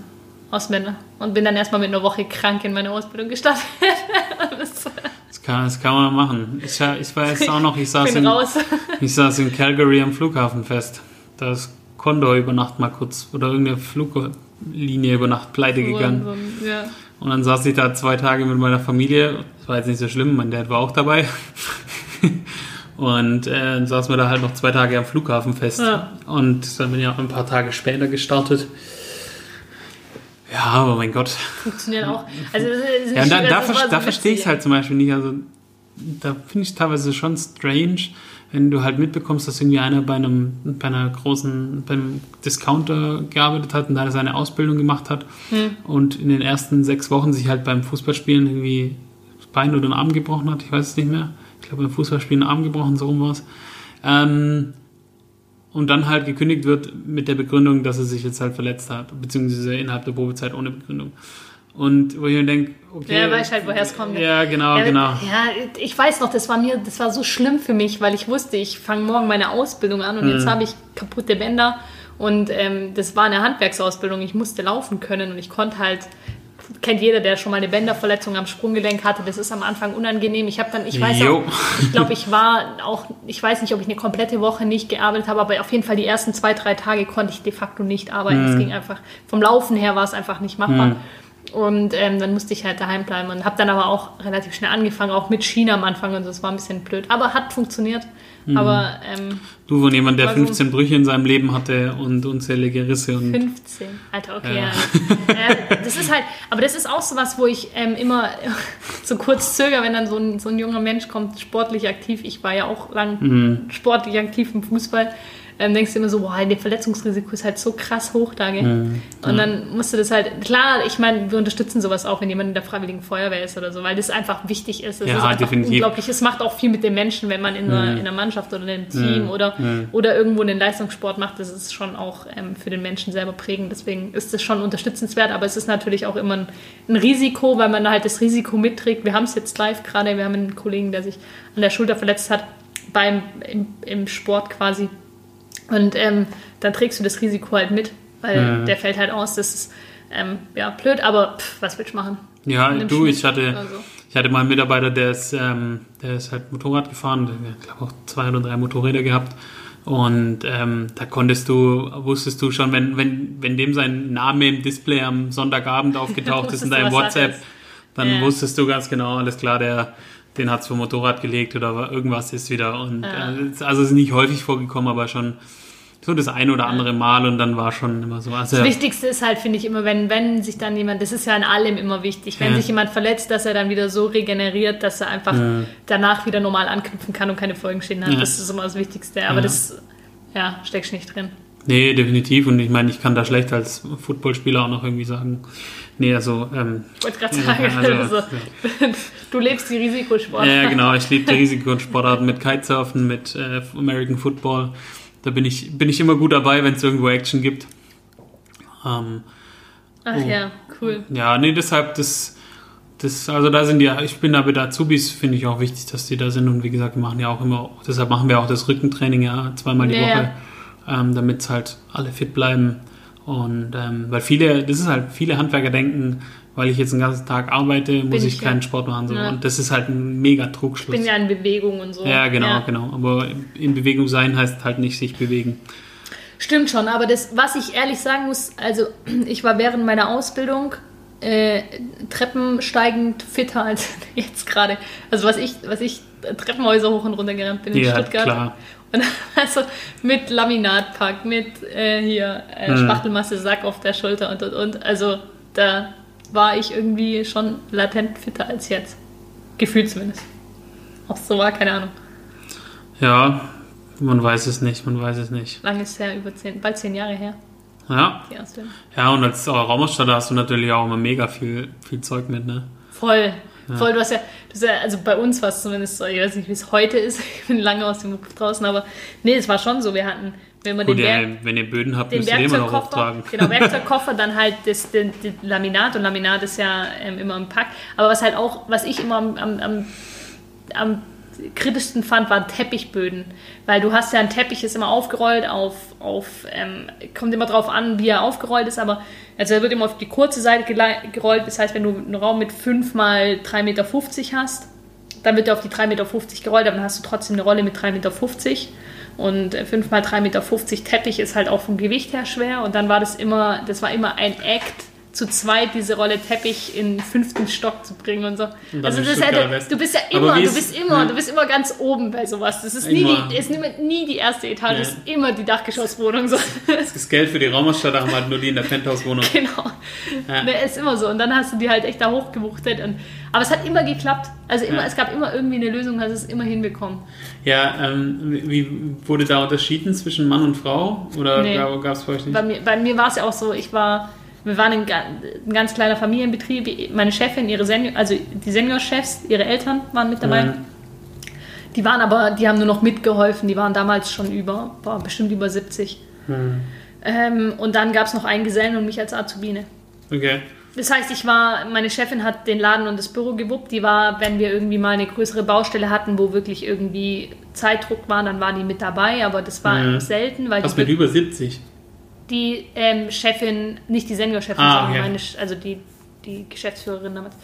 aus Bänder und bin dann erstmal mit einer Woche krank in meine Ausbildung gestartet. Das- Das kann, das kann man machen. Ich, ich war jetzt auch noch, ich saß, in, ich saß in Calgary am Flughafen fest. Da ist Condor über Nacht mal kurz oder irgendeine Fluglinie über Nacht pleite gegangen. So ein- ja. Und dann saß ich da zwei Tage mit meiner Familie. War jetzt nicht so schlimm, mein Dad war auch dabei. Und äh, dann saßen wir da halt noch zwei Tage am Flughafen fest. Ja. Und dann bin ich auch ein paar Tage später gestartet. Ja, aber mein Gott. Funktioniert auch. Also, Ja, da, da, ver- so da verstehe ich es halt zum Beispiel nicht. Also, da finde ich teilweise schon strange, wenn du halt mitbekommst, dass irgendwie einer bei einem, bei einer großen, beim Discounter gearbeitet hat und da seine Ausbildung gemacht hat Hm. und in den ersten sechs Wochen sich halt beim Fußballspielen irgendwie Bein oder den Arm gebrochen hat. Ich weiß es nicht mehr. Ich glaube, beim Fußballspielen den Arm gebrochen, so rum war es. Ähm, und dann halt gekündigt wird mit der Begründung, dass er sich jetzt halt verletzt hat, beziehungsweise innerhalb der Probezeit ohne Begründung. Und wo ich mir denke, okay. Ja, weiß halt, woher es kommt. Ja, genau, Ja, genau. Ja, ich weiß noch, das war mir, das war so schlimm für mich, weil ich wusste, ich fange morgen meine Ausbildung an und Mhm. jetzt habe ich kaputte Bänder und ähm, das war eine Handwerksausbildung. Ich musste laufen können und ich konnte halt, kennt jeder, der schon mal eine Bänderverletzung am Sprunggelenk hatte, das ist am Anfang unangenehm. Ich habe dann, ich weiß auch, ich glaube, ich war auch, ich weiß nicht, ob ich eine komplette Woche nicht gearbeitet habe, aber auf jeden Fall die ersten zwei, drei Tage konnte ich de facto nicht arbeiten. Mhm. Es ging einfach, vom Laufen her war es einfach nicht machbar. Und ähm, dann musste ich halt daheim bleiben und habe dann aber auch relativ schnell angefangen, auch mit Schiene am Anfang und so. Das war ein bisschen blöd, aber hat funktioniert. Mhm. Aber ähm, Du von jemand, der Also- 15 Brüche in seinem Leben hatte und unzählige Risse und 15, Alter, okay. Ja. Ja. äh, das ist halt, aber das ist auch so was, wo ich ähm, immer so kurz zögere, wenn dann so ein, so ein junger Mensch kommt, sportlich aktiv. Ich war ja auch lang Mhm. sportlich aktiv im Fußball. Ähm, denkst du immer so, boah, das Verletzungsrisiko ist halt so krass hoch da, gell? Mhm. Und dann musst du das halt, klar, ich meine, wir unterstützen sowas auch, wenn jemand in der Freiwilligen Feuerwehr ist oder so, weil das einfach wichtig ist. Es Ja, ist einfach definitiv. unglaublich. Es macht auch viel mit den Menschen, wenn man in, einer, in einer Mannschaft oder in einem Team Mhm. oder, Mhm. oder irgendwo einen Leistungssport macht. Das ist schon auch ähm, für den Menschen selber prägend. Deswegen ist das schon unterstützenswert, aber es ist natürlich auch immer ein, ein Risiko, weil man da halt das Risiko mitträgt. Wir haben es jetzt live gerade, wir haben einen Kollegen, der sich an der Schulter verletzt hat, beim, im, im Sport quasi. Und ähm, dann trägst du das Risiko halt mit, weil Mhm. der fällt halt aus. Das ist ähm, ja blöd, aber pff, was willst du machen? Ja, du, ich hatte, oder so. ich hatte mal einen Mitarbeiter, der ist, ähm, der ist halt Motorrad gefahren, der hat, glaube auch zwei oder drei Motorräder gehabt. Und ähm, da konntest du, wusstest du schon, wenn, wenn, wenn dem sein Name im Display am Sonntagabend aufgetaucht ist in deinem WhatsApp, dann Ja. wusstest du ganz genau, alles klar, der, den hat vom Motorrad gelegt oder irgendwas ist wieder. Und Ja. äh, also es ist nicht häufig vorgekommen, aber schon so das ein oder andere Mal und dann war schon immer so. Also, Das Wichtigste ist halt, finde ich, immer, wenn, wenn sich dann jemand, das ist ja in allem immer wichtig, wenn Ja. sich jemand verletzt, dass er dann wieder so regeneriert, dass er einfach Ja. danach wieder normal anknüpfen kann und keine Folgenschäden hat. Ja. Das ist immer das Wichtigste. Aber das, ja, steckst nicht drin. Nee, definitiv. Und ich meine, ich kann da schlecht als Footballspieler auch noch irgendwie sagen, nee, also, ähm, Ich wollte gerade Ja, sagen, also, also, du lebst die Risikosport. ja, genau, ich liebe die Risiko- und Sportarten mit Kitesurfen, mit äh, American Football. Da bin ich, bin ich immer gut dabei, wenn es irgendwo Action gibt. Ähm, Ach Oh. ja, cool. ja, nee, deshalb, das, das, also da sind ja, ich bin da mit Azubis, finde ich auch wichtig, dass die da sind. Und wie gesagt, wir machen ja auch immer, deshalb machen wir auch das Rückentraining ja zweimal die Ja, Woche, ähm, damit halt alle fit bleiben. Und ähm, weil viele, das ist halt, viele Handwerker denken, weil ich jetzt den ganzen Tag arbeite, muss ich, ich keinen ja. Sport machen. So. Ja. Und das ist halt ein mega Ich Trugschluss. bin ja in Bewegung und so. ja, genau, Ja. genau. Aber in Bewegung sein heißt halt nicht sich bewegen. Stimmt schon, aber das, was ich ehrlich sagen muss, also ich war während meiner Ausbildung äh, treppensteigend fitter als jetzt gerade. Also was ich, was ich Treppenhäuser hoch und runter gerannt bin in Ja, Stuttgart. klar. Also mit Laminatpack, mit äh, hier äh, Hm. Spachtelmasse, Sack auf der Schulter und und und. Also da war ich irgendwie schon latent fitter als jetzt. Gefühlt zumindest. Ob es so war, keine Ahnung. Ja, man weiß es nicht, man weiß es nicht. Lang ist her, über zehn, bald zehn Jahre her, Ja, die ja und als Raumausstatter hast du natürlich auch immer mega viel, viel Zeug mit, ne? Voll. Voll, du hast ja, du hast ja, also bei uns war es zumindest so, ich weiß nicht, wie es heute ist, ich bin lange aus dem Beruf draußen, aber nee, es war schon so, wir hatten, wenn man Gut, den, ja, Werk, wenn ihr Böden habt, den müsst ihr immer noch Werkzeugkoffer, hochtragen. genau, Werkzeugkoffer, dann halt das, den, den Laminat und Laminat ist ja ähm, immer im Pack, aber was halt auch, was ich immer am, am, am, am kritischsten fand, waren Teppichböden, weil du hast ja ein Teppich, ist immer aufgerollt auf, auf ähm, kommt immer drauf an, wie er aufgerollt ist, aber also er wird immer auf die kurze Seite gerollt, das heißt, wenn du einen Raum mit 5 mal 3,50 Meter hast, dann wird er auf die 3,50 Meter gerollt, aber dann hast du trotzdem eine Rolle mit 3,50 Meter. Und äh, 5 mal 3,50 Meter Teppich ist halt auch vom Gewicht her schwer. Und dann war das immer, das war immer ein Act, zu zweit diese Rolle Teppich in den fünften Stock zu bringen und so. dann also das hätte, du bist ja immer, du ist- bist immer, ja. du bist immer ganz oben bei sowas. Das ist nie, die, ist nie, nie die erste Etage, Ja. ist immer die Dachgeschosswohnung. So. Das Geld für die Raumausstatter haben halt nur die in der Penthouse-Wohnung. Genau. Ja. Ne, ist immer so. Und dann hast du die halt echt da hochgewuchtet. Und, aber es hat immer geklappt. Also immer, Ja. es gab immer irgendwie eine Lösung, hast es immer hinbekommen. Ja, ähm, wie wie- wurde da unterschieden zwischen Mann und Frau? Oder Nee. gab es bei euch nicht? Bei mir, bei mir war es ja auch so, ich war, wir waren ein, ein ganz kleiner Familienbetrieb. Meine Chefin, ihre Senior, also die Seniorchefs, ihre Eltern waren mit dabei. Mhm. Die waren aber, die haben nur noch mitgeholfen. Die waren damals schon über, boah, bestimmt über 70. Hm. Ähm, und dann gab es noch einen Gesellen und mich als Azubine. Okay. Das heißt, ich war, meine Chefin hat den Laden und das Büro gewuppt. Die war, wenn wir irgendwie mal eine größere Baustelle hatten, wo wirklich irgendwie Zeitdruck war, dann war die mit dabei. Aber das war Mhm. selten, weil Was mit über 70? Die ähm, Chefin, nicht die Senior-Chefin, Ah, sondern okay. meine, also die, die Geschäftsführerin damals.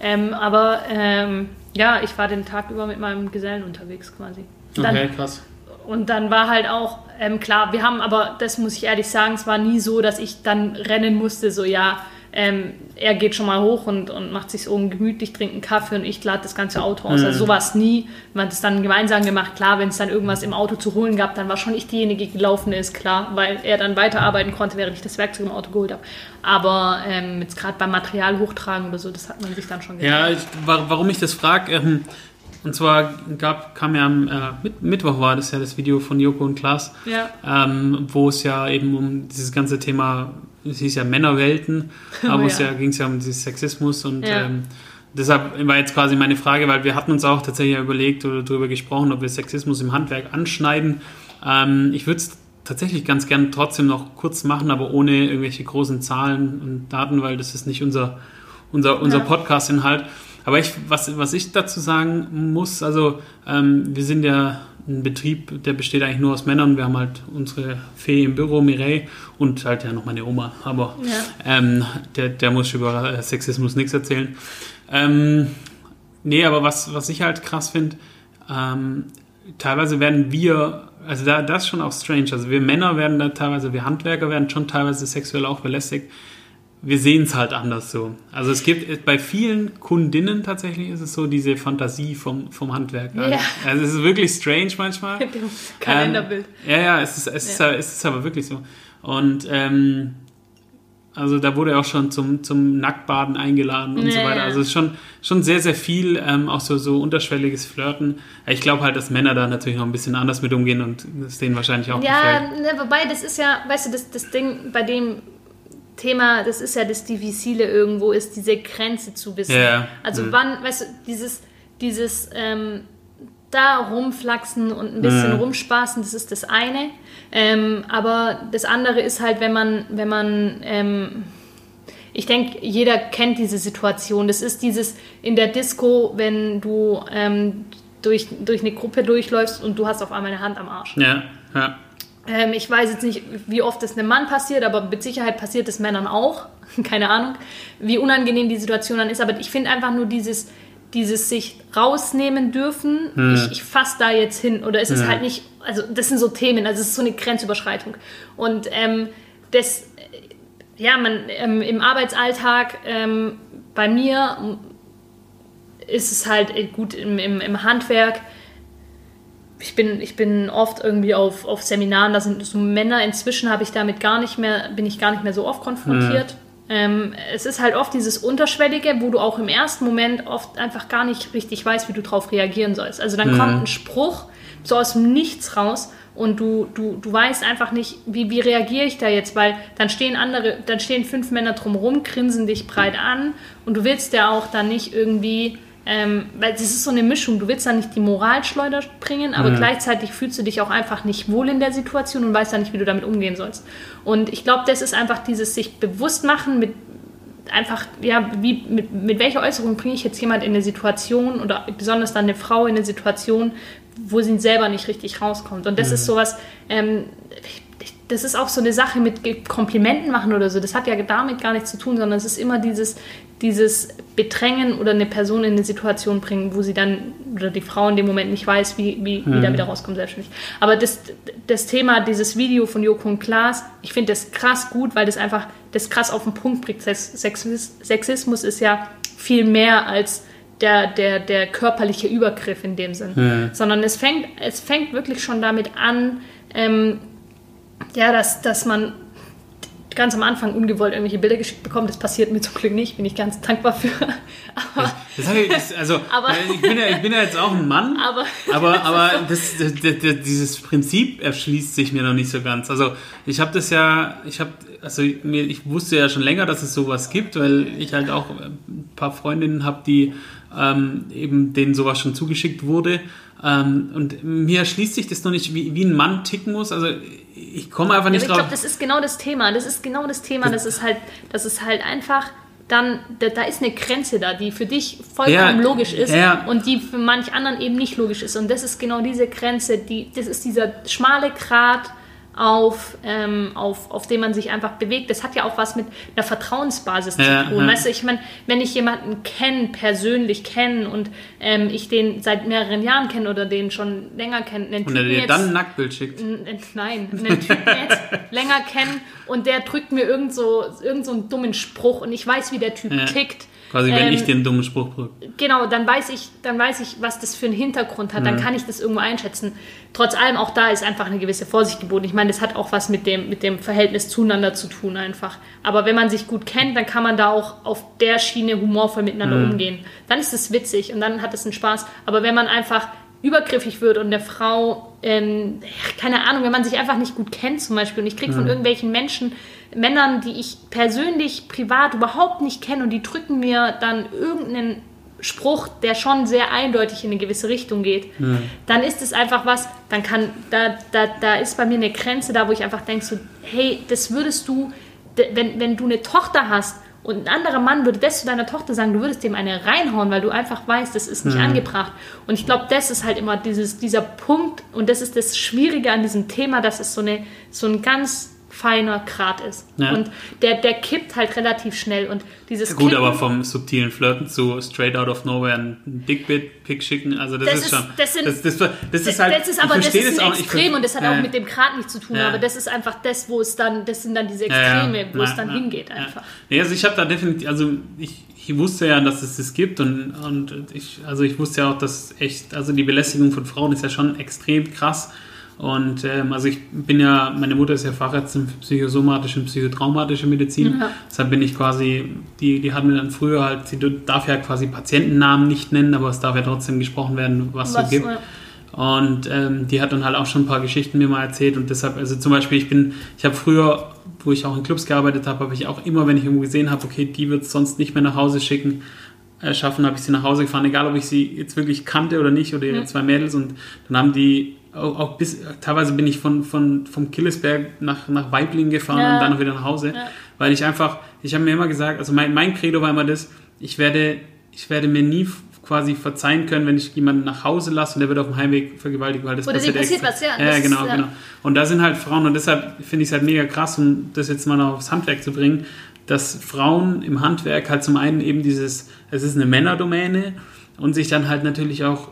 Ähm, aber ähm, ja, ich war den Tag über mit meinem Gesellen unterwegs quasi. Dann, Okay, krass. und dann war halt auch, ähm, klar, wir haben aber, das muss ich ehrlich sagen, es war nie so, dass ich dann rennen musste, so ja, ähm, er geht schon mal hoch und, und macht sich oben gemütlich, trinkt einen Kaffee und ich lade das ganze Auto aus. Mhm. Also sowas nie. Man hat es dann gemeinsam gemacht. Klar, wenn es dann irgendwas im Auto zu holen gab, dann war schon ich diejenige, die gelaufen ist, klar, weil er dann weiterarbeiten konnte, während ich das Werkzeug im Auto geholt habe. Aber ähm, jetzt gerade beim Material hochtragen oder so, das hat man sich dann schon Ja, ich, wa- warum ich das frage, ähm, Und zwar gab, kam ja am äh, Mit Mittwoch war das ja das Video von Joko und Klaas, Ja. ähm, wo es ja eben um dieses ganze Thema, es hieß ja Männerwelten, aber Oh es ja. ja, ging es ja um dieses Sexismus und Ja. ähm, deshalb war jetzt quasi meine Frage, weil wir hatten uns auch tatsächlich überlegt oder darüber gesprochen, ob wir Sexismus im Handwerk anschneiden. Ähm, ich würde es tatsächlich ganz gern trotzdem noch kurz machen, aber ohne irgendwelche großen Zahlen und Daten, weil das ist nicht unser, unser, unser Ja. Podcast-Inhalt. Aber ich, was, was ich dazu sagen muss, also ähm, wir sind ja ein Betrieb, der besteht eigentlich nur aus Männern. Wir haben halt unsere Fee im Büro, Mireille, und halt ja noch meine Oma. Aber Ja. ähm, der, der muss über äh, Sexismus nichts erzählen. Ähm, nee, aber was, was ich halt krass finde, ähm, teilweise werden wir, also da, das ist schon auch strange, also wir Männer werden da teilweise, wir Handwerker werden schon teilweise sexuell auch belästigt. Wir sehen es halt anders so. Also es gibt bei vielen Kundinnen tatsächlich ist es so diese Fantasie vom, vom Handwerk. Ja. Also es ist wirklich strange manchmal. Kalenderbild. Ähm, ja, ja, es ist, es, ist, es ist aber wirklich so. Und ähm, also da wurde auch schon zum, zum Nacktbaden eingeladen und so Ja, weiter. ja. Also es ist schon, schon sehr, sehr viel, ähm, auch so, so unterschwelliges Flirten. Ich glaube halt, dass Männer da natürlich noch ein bisschen anders mit umgehen und es denen wahrscheinlich auch Ja, gefällt. ne, wobei, das ist ja, weißt du, das, das Ding bei dem Thema, das ist ja das Diffizile irgendwo, ist diese Grenze zu wissen. Ja. Also Mhm. wann, weißt du, dieses, dieses ähm, da rumflaxen und ein bisschen Mhm. rumspaßen, das ist das eine. Ähm, aber das andere ist halt, wenn man, wenn man ähm, ich denke, jeder kennt diese Situation. Das ist dieses in der Disco, wenn du ähm, durch, durch eine Gruppe durchläufst und du hast auf einmal eine Hand am Arsch. Ja, ja. Ähm, ich weiß jetzt nicht, wie oft das einem Mann passiert, aber mit Sicherheit passiert es Männern auch. Keine Ahnung, wie unangenehm die Situation dann ist. Aber ich finde einfach nur dieses, dieses sich rausnehmen dürfen. Ich, ich fasse da jetzt hin. Oder es ist halt nicht, also das sind so Themen, also es ist so eine Grenzüberschreitung. Und ähm, das, ja, man ähm, im Arbeitsalltag ähm, bei mir ist es halt äh, gut im, im, im Handwerk ich bin, ich bin oft irgendwie auf, auf Seminaren, da sind so Männer, inzwischen habe ich damit gar nicht mehr, bin ich gar nicht mehr so oft konfrontiert. Ähm, es ist halt oft dieses Unterschwellige, wo du auch im ersten Moment oft einfach gar nicht richtig weißt, wie du darauf reagieren sollst. Also dann kommt ein Spruch so aus dem Nichts raus und du, du, du weißt einfach nicht, wie, wie reagiere ich da jetzt, weil dann stehen andere, dann stehen fünf Männer drumherum, grinsen dich breit an und du willst ja auch dann nicht irgendwie ähm, weil das ist so eine Mischung. Du willst da nicht die Moralschleuder bringen, aber gleichzeitig fühlst du dich auch einfach nicht wohl in der Situation und weißt dann nicht, wie du damit umgehen sollst. Und ich glaube, das ist einfach dieses sich bewusst machen mit einfach, ja, wie, mit, mit welcher Äußerung bringe ich jetzt jemand in eine Situation oder besonders dann eine Frau in eine Situation, wo sie selber nicht richtig rauskommt. Und das ist sowas, ähm, das ist auch so eine Sache mit Komplimenten machen oder so. Das hat ja damit gar nichts zu tun, sondern es ist immer dieses, dieses Bedrängen oder eine Person in eine Situation bringen, wo sie dann oder die Frau in dem Moment nicht weiß, wie, wie, wie da wieder rauskommt, selbstständig. Aber das, das Thema, dieses Video von Joko und Klaas, ich finde das krass gut, weil das einfach das krass auf den Punkt bringt. Sex- Sexis- Sexismus ist ja viel mehr als der, der, der körperliche Übergriff in dem Sinn, sondern es fängt, es fängt wirklich schon damit an, ähm, ja, dass, dass man ganz am Anfang ungewollt irgendwelche Bilder geschickt bekommt. Das passiert mir zum Glück nicht, bin ich ganz dankbar für. Aber, Das hab ich, das, also, Aber- äh, ich, bin ja, ich bin ja jetzt auch ein Mann, aber aber, aber das, das, das, das, dieses Prinzip erschließt sich mir noch nicht so ganz. Also ich habe das ja, ich habe, also mir, ich wusste ja schon länger, dass es sowas gibt, weil ich halt auch ein paar Freundinnen habe, die ähm, eben denen sowas schon zugeschickt wurde. Ähm, und mir erschließt sich das noch nicht, wie, wie ein Mann ticken muss. Also ich komme einfach Ja, nicht ich drauf. glaube, das ist genau das Thema. Das ist genau das Thema. Das ist halt, das ist halt einfach dann, da, da ist eine Grenze da, die für dich vollkommen Ja, logisch ist ja. und die für manch anderen eben nicht logisch ist. Und das ist genau diese Grenze, die, das ist dieser schmale Grat auf, ähm, auf, auf dem man sich einfach bewegt. Das hat ja auch was mit einer Vertrauensbasis Ja, zu tun. ja. Weißt du, ich meine, wenn ich jemanden kenne, persönlich kenne und ähm, ich den seit mehreren Jahren kenne oder den schon länger kenne, einen und er Typen dir dann ein Nacktbild schickt. Nein, einen Typen jetzt länger kennen und der drückt mir irgend so, irgend so einen dummen Spruch und ich weiß, wie der Typ Ja. tickt. Quasi, wenn Ähm, ich den dummen Spruch drücke. Genau, dann weiß ich, dann weiß ich, was das für einen Hintergrund hat. Dann kann ich das irgendwo einschätzen. Trotz allem, auch da ist einfach eine gewisse Vorsicht geboten. Ich meine, das hat auch was mit dem, mit dem Verhältnis zueinander zu tun einfach. Aber wenn man sich gut kennt, dann kann man da auch auf der Schiene humorvoll miteinander umgehen. Dann ist es witzig und dann hat es einen Spaß. Aber wenn man einfach übergriffig wird und der Frau, ähm, keine Ahnung, wenn man sich einfach nicht gut kennt zum Beispiel und ich kriege von irgendwelchen Menschen, Männern, die ich persönlich, privat überhaupt nicht kenne und die drücken mir dann irgendeinen Spruch, der schon sehr eindeutig in eine gewisse Richtung geht, dann ist es einfach was, dann kann, da, da, da ist bei mir eine Grenze da, wo ich einfach denke, so, hey, das würdest du, wenn, wenn du eine Tochter hast und ein anderer Mann würde das zu deiner Tochter sagen, du würdest dem eine reinhauen, weil du einfach weißt, das ist nicht angebracht. Und ich glaube, das ist halt immer dieses, dieser Punkt und das ist das Schwierige an diesem Thema, dass es so, eine, so ein ganz feiner Grad ist. Ja. Und der, der kippt halt relativ schnell und dieses Gut, Kippen, aber vom subtilen Flirten zu straight out of nowhere ein Dickbit-Pick schicken, also das, Das ist ist- schon. das sind- das, das, das ist halt. das ist aber ich das ist ein auch, ich Extrem ver- und das hat äh, auch mit dem Grad nichts zu tun, Ja. aber das ist einfach das, wo es dann, das sind dann diese Ja, ja. Extreme, wo es Ja, dann ja, hingeht ja. einfach. Nee, also ich habe da definitiv, also ich, ich wusste ja, dass es das gibt und, und ich, also ich wusste ja auch, dass echt, also die Belästigung von Frauen ist ja schon extrem krass. Und ähm, also ich bin ja, meine Mutter ist ja Fachärztin für psychosomatische und psychotraumatische Medizin. Ja. Deshalb bin ich quasi, die, die hat mir dann früher halt, sie darf ja quasi Patientennamen nicht nennen, aber es darf ja trotzdem gesprochen werden, was, es so Was, gibt. äh, Und ähm, die hat dann halt auch schon ein paar Geschichten mir mal erzählt und deshalb, also zum Beispiel, ich bin, ich habe früher, wo ich auch in Clubs gearbeitet habe, habe ich auch immer, wenn ich irgendwo gesehen habe, okay, die wird es sonst nicht mehr nach Hause schicken, äh, schaffen, habe ich sie nach Hause gefahren, egal ob ich sie jetzt wirklich kannte oder nicht oder ihre Mhm. zwei Mädels und dann haben die auch, auch bis, teilweise bin ich von, von, vom Killesberg nach, nach Weiblingen gefahren Ja. und dann wieder nach Hause, Ja. weil ich einfach, ich habe mir immer gesagt, also mein, mein Credo war immer das, ich werde, ich werde mir nie quasi verzeihen können, wenn ich jemanden nach Hause lasse und der wird auf dem Heimweg vergewaltigt, weil das Oder passiert extra- was, ja, Ja, das genau, ist, ja. genau. Und da sind halt Frauen und deshalb finde ich es halt mega krass, um das jetzt mal noch aufs Handwerk zu bringen, dass Frauen im Handwerk halt zum einen eben dieses, es ist eine Männerdomäne und sich dann halt natürlich auch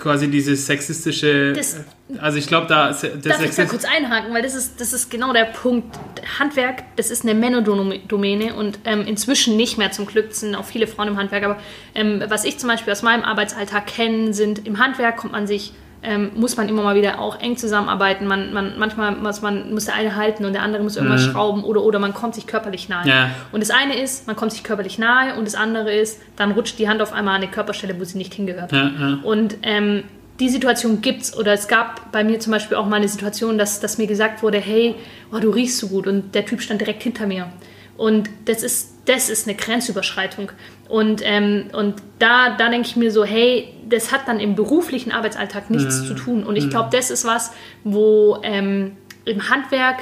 quasi dieses sexistische, Das- also ich glaube da, das Darf ich da Sexist- kurz einhaken, weil das ist, das ist genau der Punkt. Handwerk, das ist eine Männerdomäne und ähm, inzwischen nicht mehr zum Glück, sind auch viele Frauen im Handwerk, aber ähm, was ich zum Beispiel aus meinem Arbeitsalltag kenne, sind im Handwerk kommt man sich, ähm, muss man immer mal wieder auch eng zusammenarbeiten. Man, man, manchmal muss, man, muss der eine halten und der andere muss irgendwas schrauben oder, oder man kommt sich körperlich nahe. Ja. Und das eine ist, man kommt sich körperlich nahe und das andere ist, dann rutscht die Hand auf einmal an eine Körperstelle, wo sie nicht hingehört. ja, ja. Und ähm, die Situation gibt's oder es gab bei mir zum Beispiel auch mal eine Situation, dass, dass mir gesagt wurde, hey, oh, du riechst so gut und der Typ stand direkt hinter mir. Und das ist, das ist eine Grenzüberschreitung. Und, ähm, und da, da denke ich mir so, hey, das hat dann im beruflichen Arbeitsalltag nichts zu tun. Und ich glaube, das ist was, wo ähm, im Handwerk,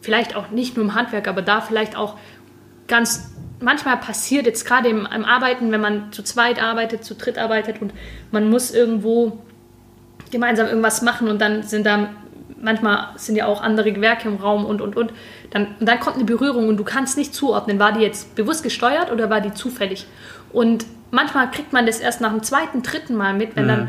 vielleicht auch nicht nur im Handwerk, aber da vielleicht auch ganz manchmal passiert, jetzt gerade im, im Arbeiten, wenn man zu zweit arbeitet, zu dritt arbeitet und man muss irgendwo gemeinsam irgendwas machen und dann sind da manchmal sind ja auch andere Gewerke im Raum und und und dann und dann kommt eine Berührung und du kannst nicht zuordnen, war die jetzt bewusst gesteuert oder war die zufällig? Und manchmal kriegt man das erst nach dem zweiten, dritten Mal mit, wenn dann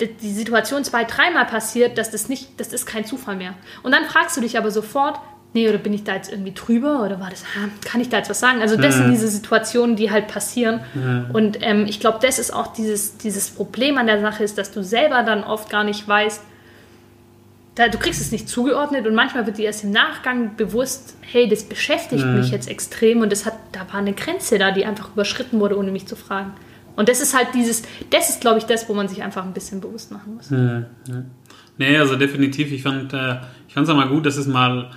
d- die Situation zwei, dreimal passiert, dass das nicht, das ist kein Zufall mehr. Und dann fragst du dich aber sofort, nee, oder bin ich da jetzt irgendwie drüber oder war das, kann ich da jetzt was sagen? Also das sind diese Situationen, die halt passieren. Und ähm, ich glaube, das ist auch dieses, dieses Problem an der Sache ist, dass du selber dann oft gar nicht weißt, da, du kriegst es nicht zugeordnet und manchmal wird dir erst im Nachgang bewusst, hey, das beschäftigt mich jetzt extrem und das hat, da war eine Grenze da, die einfach überschritten wurde, ohne mich zu fragen. Und das ist halt dieses, das ist, glaube ich, das, wo man sich einfach ein bisschen bewusst machen muss. Nee, also definitiv. Ich fand äh, ich auch mal gut, dass es mal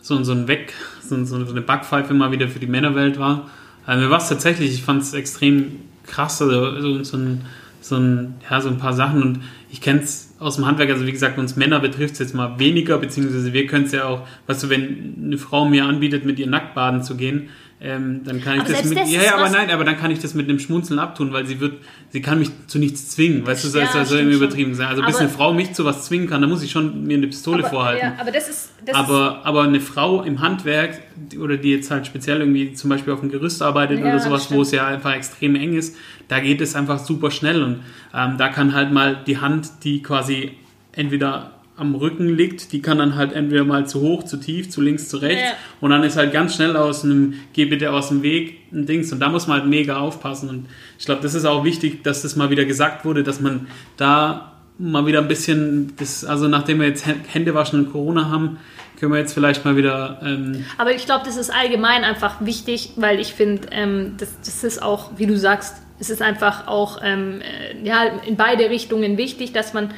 so, so ein Weg, so, so eine Backpfeife mal wieder für die Männerwelt war. Äh, mir war es tatsächlich, ich fand es extrem krass, also so, so, ein, so, ein, ja, so ein paar Sachen und ich kenne es aus dem Handwerk, also wie gesagt, uns Männer betrifft es jetzt mal weniger, beziehungsweise wir können es ja auch, weißt du, wenn eine Frau mir anbietet, mit ihr nackt baden zu gehen, ähm, dann kann ich Aber das mit, das ja, ja, aber nein, aber dann kann ich das mit einem Schmunzeln abtun, weil sie wird, sie kann mich zu nichts zwingen, weißt du, so Ja, also im schon. übertrieben sein. Also bis Aber- eine Frau mich zu was zwingen kann, dann muss ich schon mir eine Pistole vorhalten. Ja, aber das ist, das Aber, aber eine Frau im Handwerk oder die jetzt halt speziell irgendwie zum Beispiel auf dem Gerüst arbeitet Ja, oder sowas, wo es ja einfach extrem eng ist, da geht es einfach super schnell und ähm, da kann halt mal die Hand, die quasi entweder am Rücken liegt, die kann dann halt entweder mal zu hoch, zu tief, zu links, zu rechts. Ja. Und dann ist halt ganz schnell aus einem, geh bitte aus dem Weg, ein Dings. Und da muss man halt mega aufpassen. Und ich glaube, das ist auch wichtig, dass das mal wieder gesagt wurde, dass man da mal wieder ein bisschen, das, also nachdem wir jetzt Hände waschen und Corona haben, können wir jetzt vielleicht mal wieder. Ähm, Aber ich glaube, das ist allgemein einfach wichtig, weil ich finde, ähm, das, das ist auch, wie du sagst, es ist einfach auch ähm, äh, ja, in beide Richtungen wichtig, dass man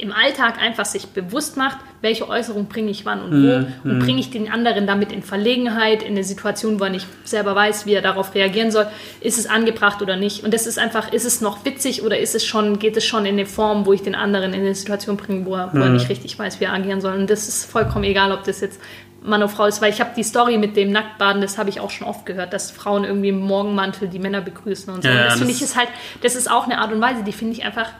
im Alltag einfach sich bewusst macht, welche Äußerung bringe ich wann und wo Mhm, und bringe ich den anderen damit in Verlegenheit, in eine Situation, wo er nicht selber weiß, wie er darauf reagieren soll, ist es angebracht oder nicht. Und das ist einfach, ist es noch witzig oder ist es schon, geht es schon in eine Form, wo ich den anderen in eine Situation bringe, wo er, wo er nicht richtig weiß, wie er agieren soll. Und das ist vollkommen egal, ob das jetzt Mann oder Frau ist, weil ich habe die Story mit dem Nacktbaden, das habe ich auch schon oft gehört, dass Frauen irgendwie im Morgenmantel die Männer begrüßen und so. Ja, und das das- finde ich ist halt, das ist auch eine Art und Weise, die finde ich einfach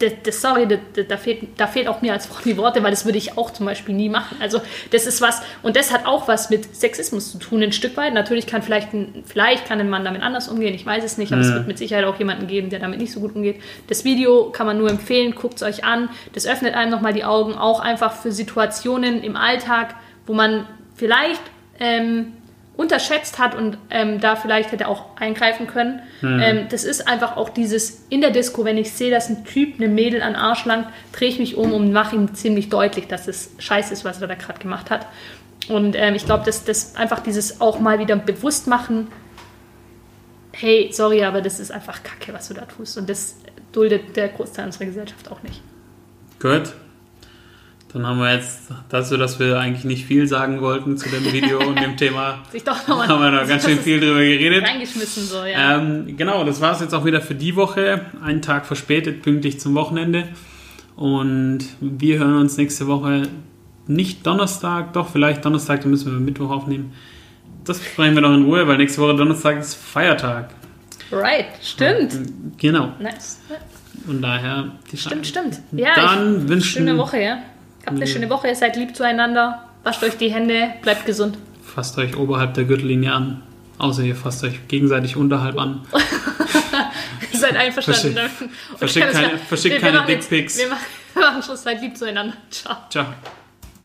das, das, sorry, das, da, fehlt, da fehlt auch mir als Frau die Worte, weil das würde ich auch zum Beispiel nie machen. Also das ist was, und das hat auch was mit Sexismus zu tun, ein Stück weit. Natürlich kann vielleicht ein, vielleicht kann ein Mann damit anders umgehen, ich weiß es nicht, aber es wird mit Sicherheit auch jemanden geben, der damit nicht so gut umgeht. Das Video kann man nur empfehlen, guckt es euch an. Das öffnet einem nochmal die Augen, auch einfach für Situationen im Alltag, wo man vielleicht ähm, unterschätzt hat und ähm, da vielleicht hätte auch eingreifen können. Ähm, das ist einfach auch dieses in der Disco, wenn ich sehe, dass ein Typ eine Mädel an Arsch langt, drehe ich mich um und mache ihm ziemlich deutlich, dass es scheiße ist, was er da gerade gemacht hat. Und ähm, ich glaube, dass das einfach dieses auch mal wieder bewusst machen, hey, sorry, aber das ist einfach Kacke, was du da tust. Und das duldet der Großteil unserer Gesellschaft auch nicht. Gut. Dann haben wir jetzt dazu, dass wir eigentlich nicht viel sagen wollten zu dem Video und dem Thema, Sich doch nochmal haben wir noch ganz schön viel drüber geredet. reingeschmissen so, ja. Ähm, genau, das war es jetzt auch wieder für die Woche. Einen Tag verspätet, pünktlich zum Wochenende. Und wir hören uns nächste Woche nicht Donnerstag, doch vielleicht Donnerstag, dann müssen wir Mittwoch aufnehmen. Das besprechen wir noch in Ruhe, weil nächste Woche Donnerstag ist Feiertag. Right, stimmt. Genau. Nice. Und daher die Stimmt, stimmt. Ja, Dann ich, wünschen- schöne Woche, ja. Habt eine schöne Woche, seid lieb zueinander, wascht euch die Hände, bleibt gesund. Fasst euch oberhalb der Gürtellinie an. Außer ihr fasst euch gegenseitig unterhalb an. seid einverstanden. Verschickt keine- verschickt Wir- keine Dickpics. Wir machen, wir machen Schluss, seid lieb zueinander. Ciao. Ciao.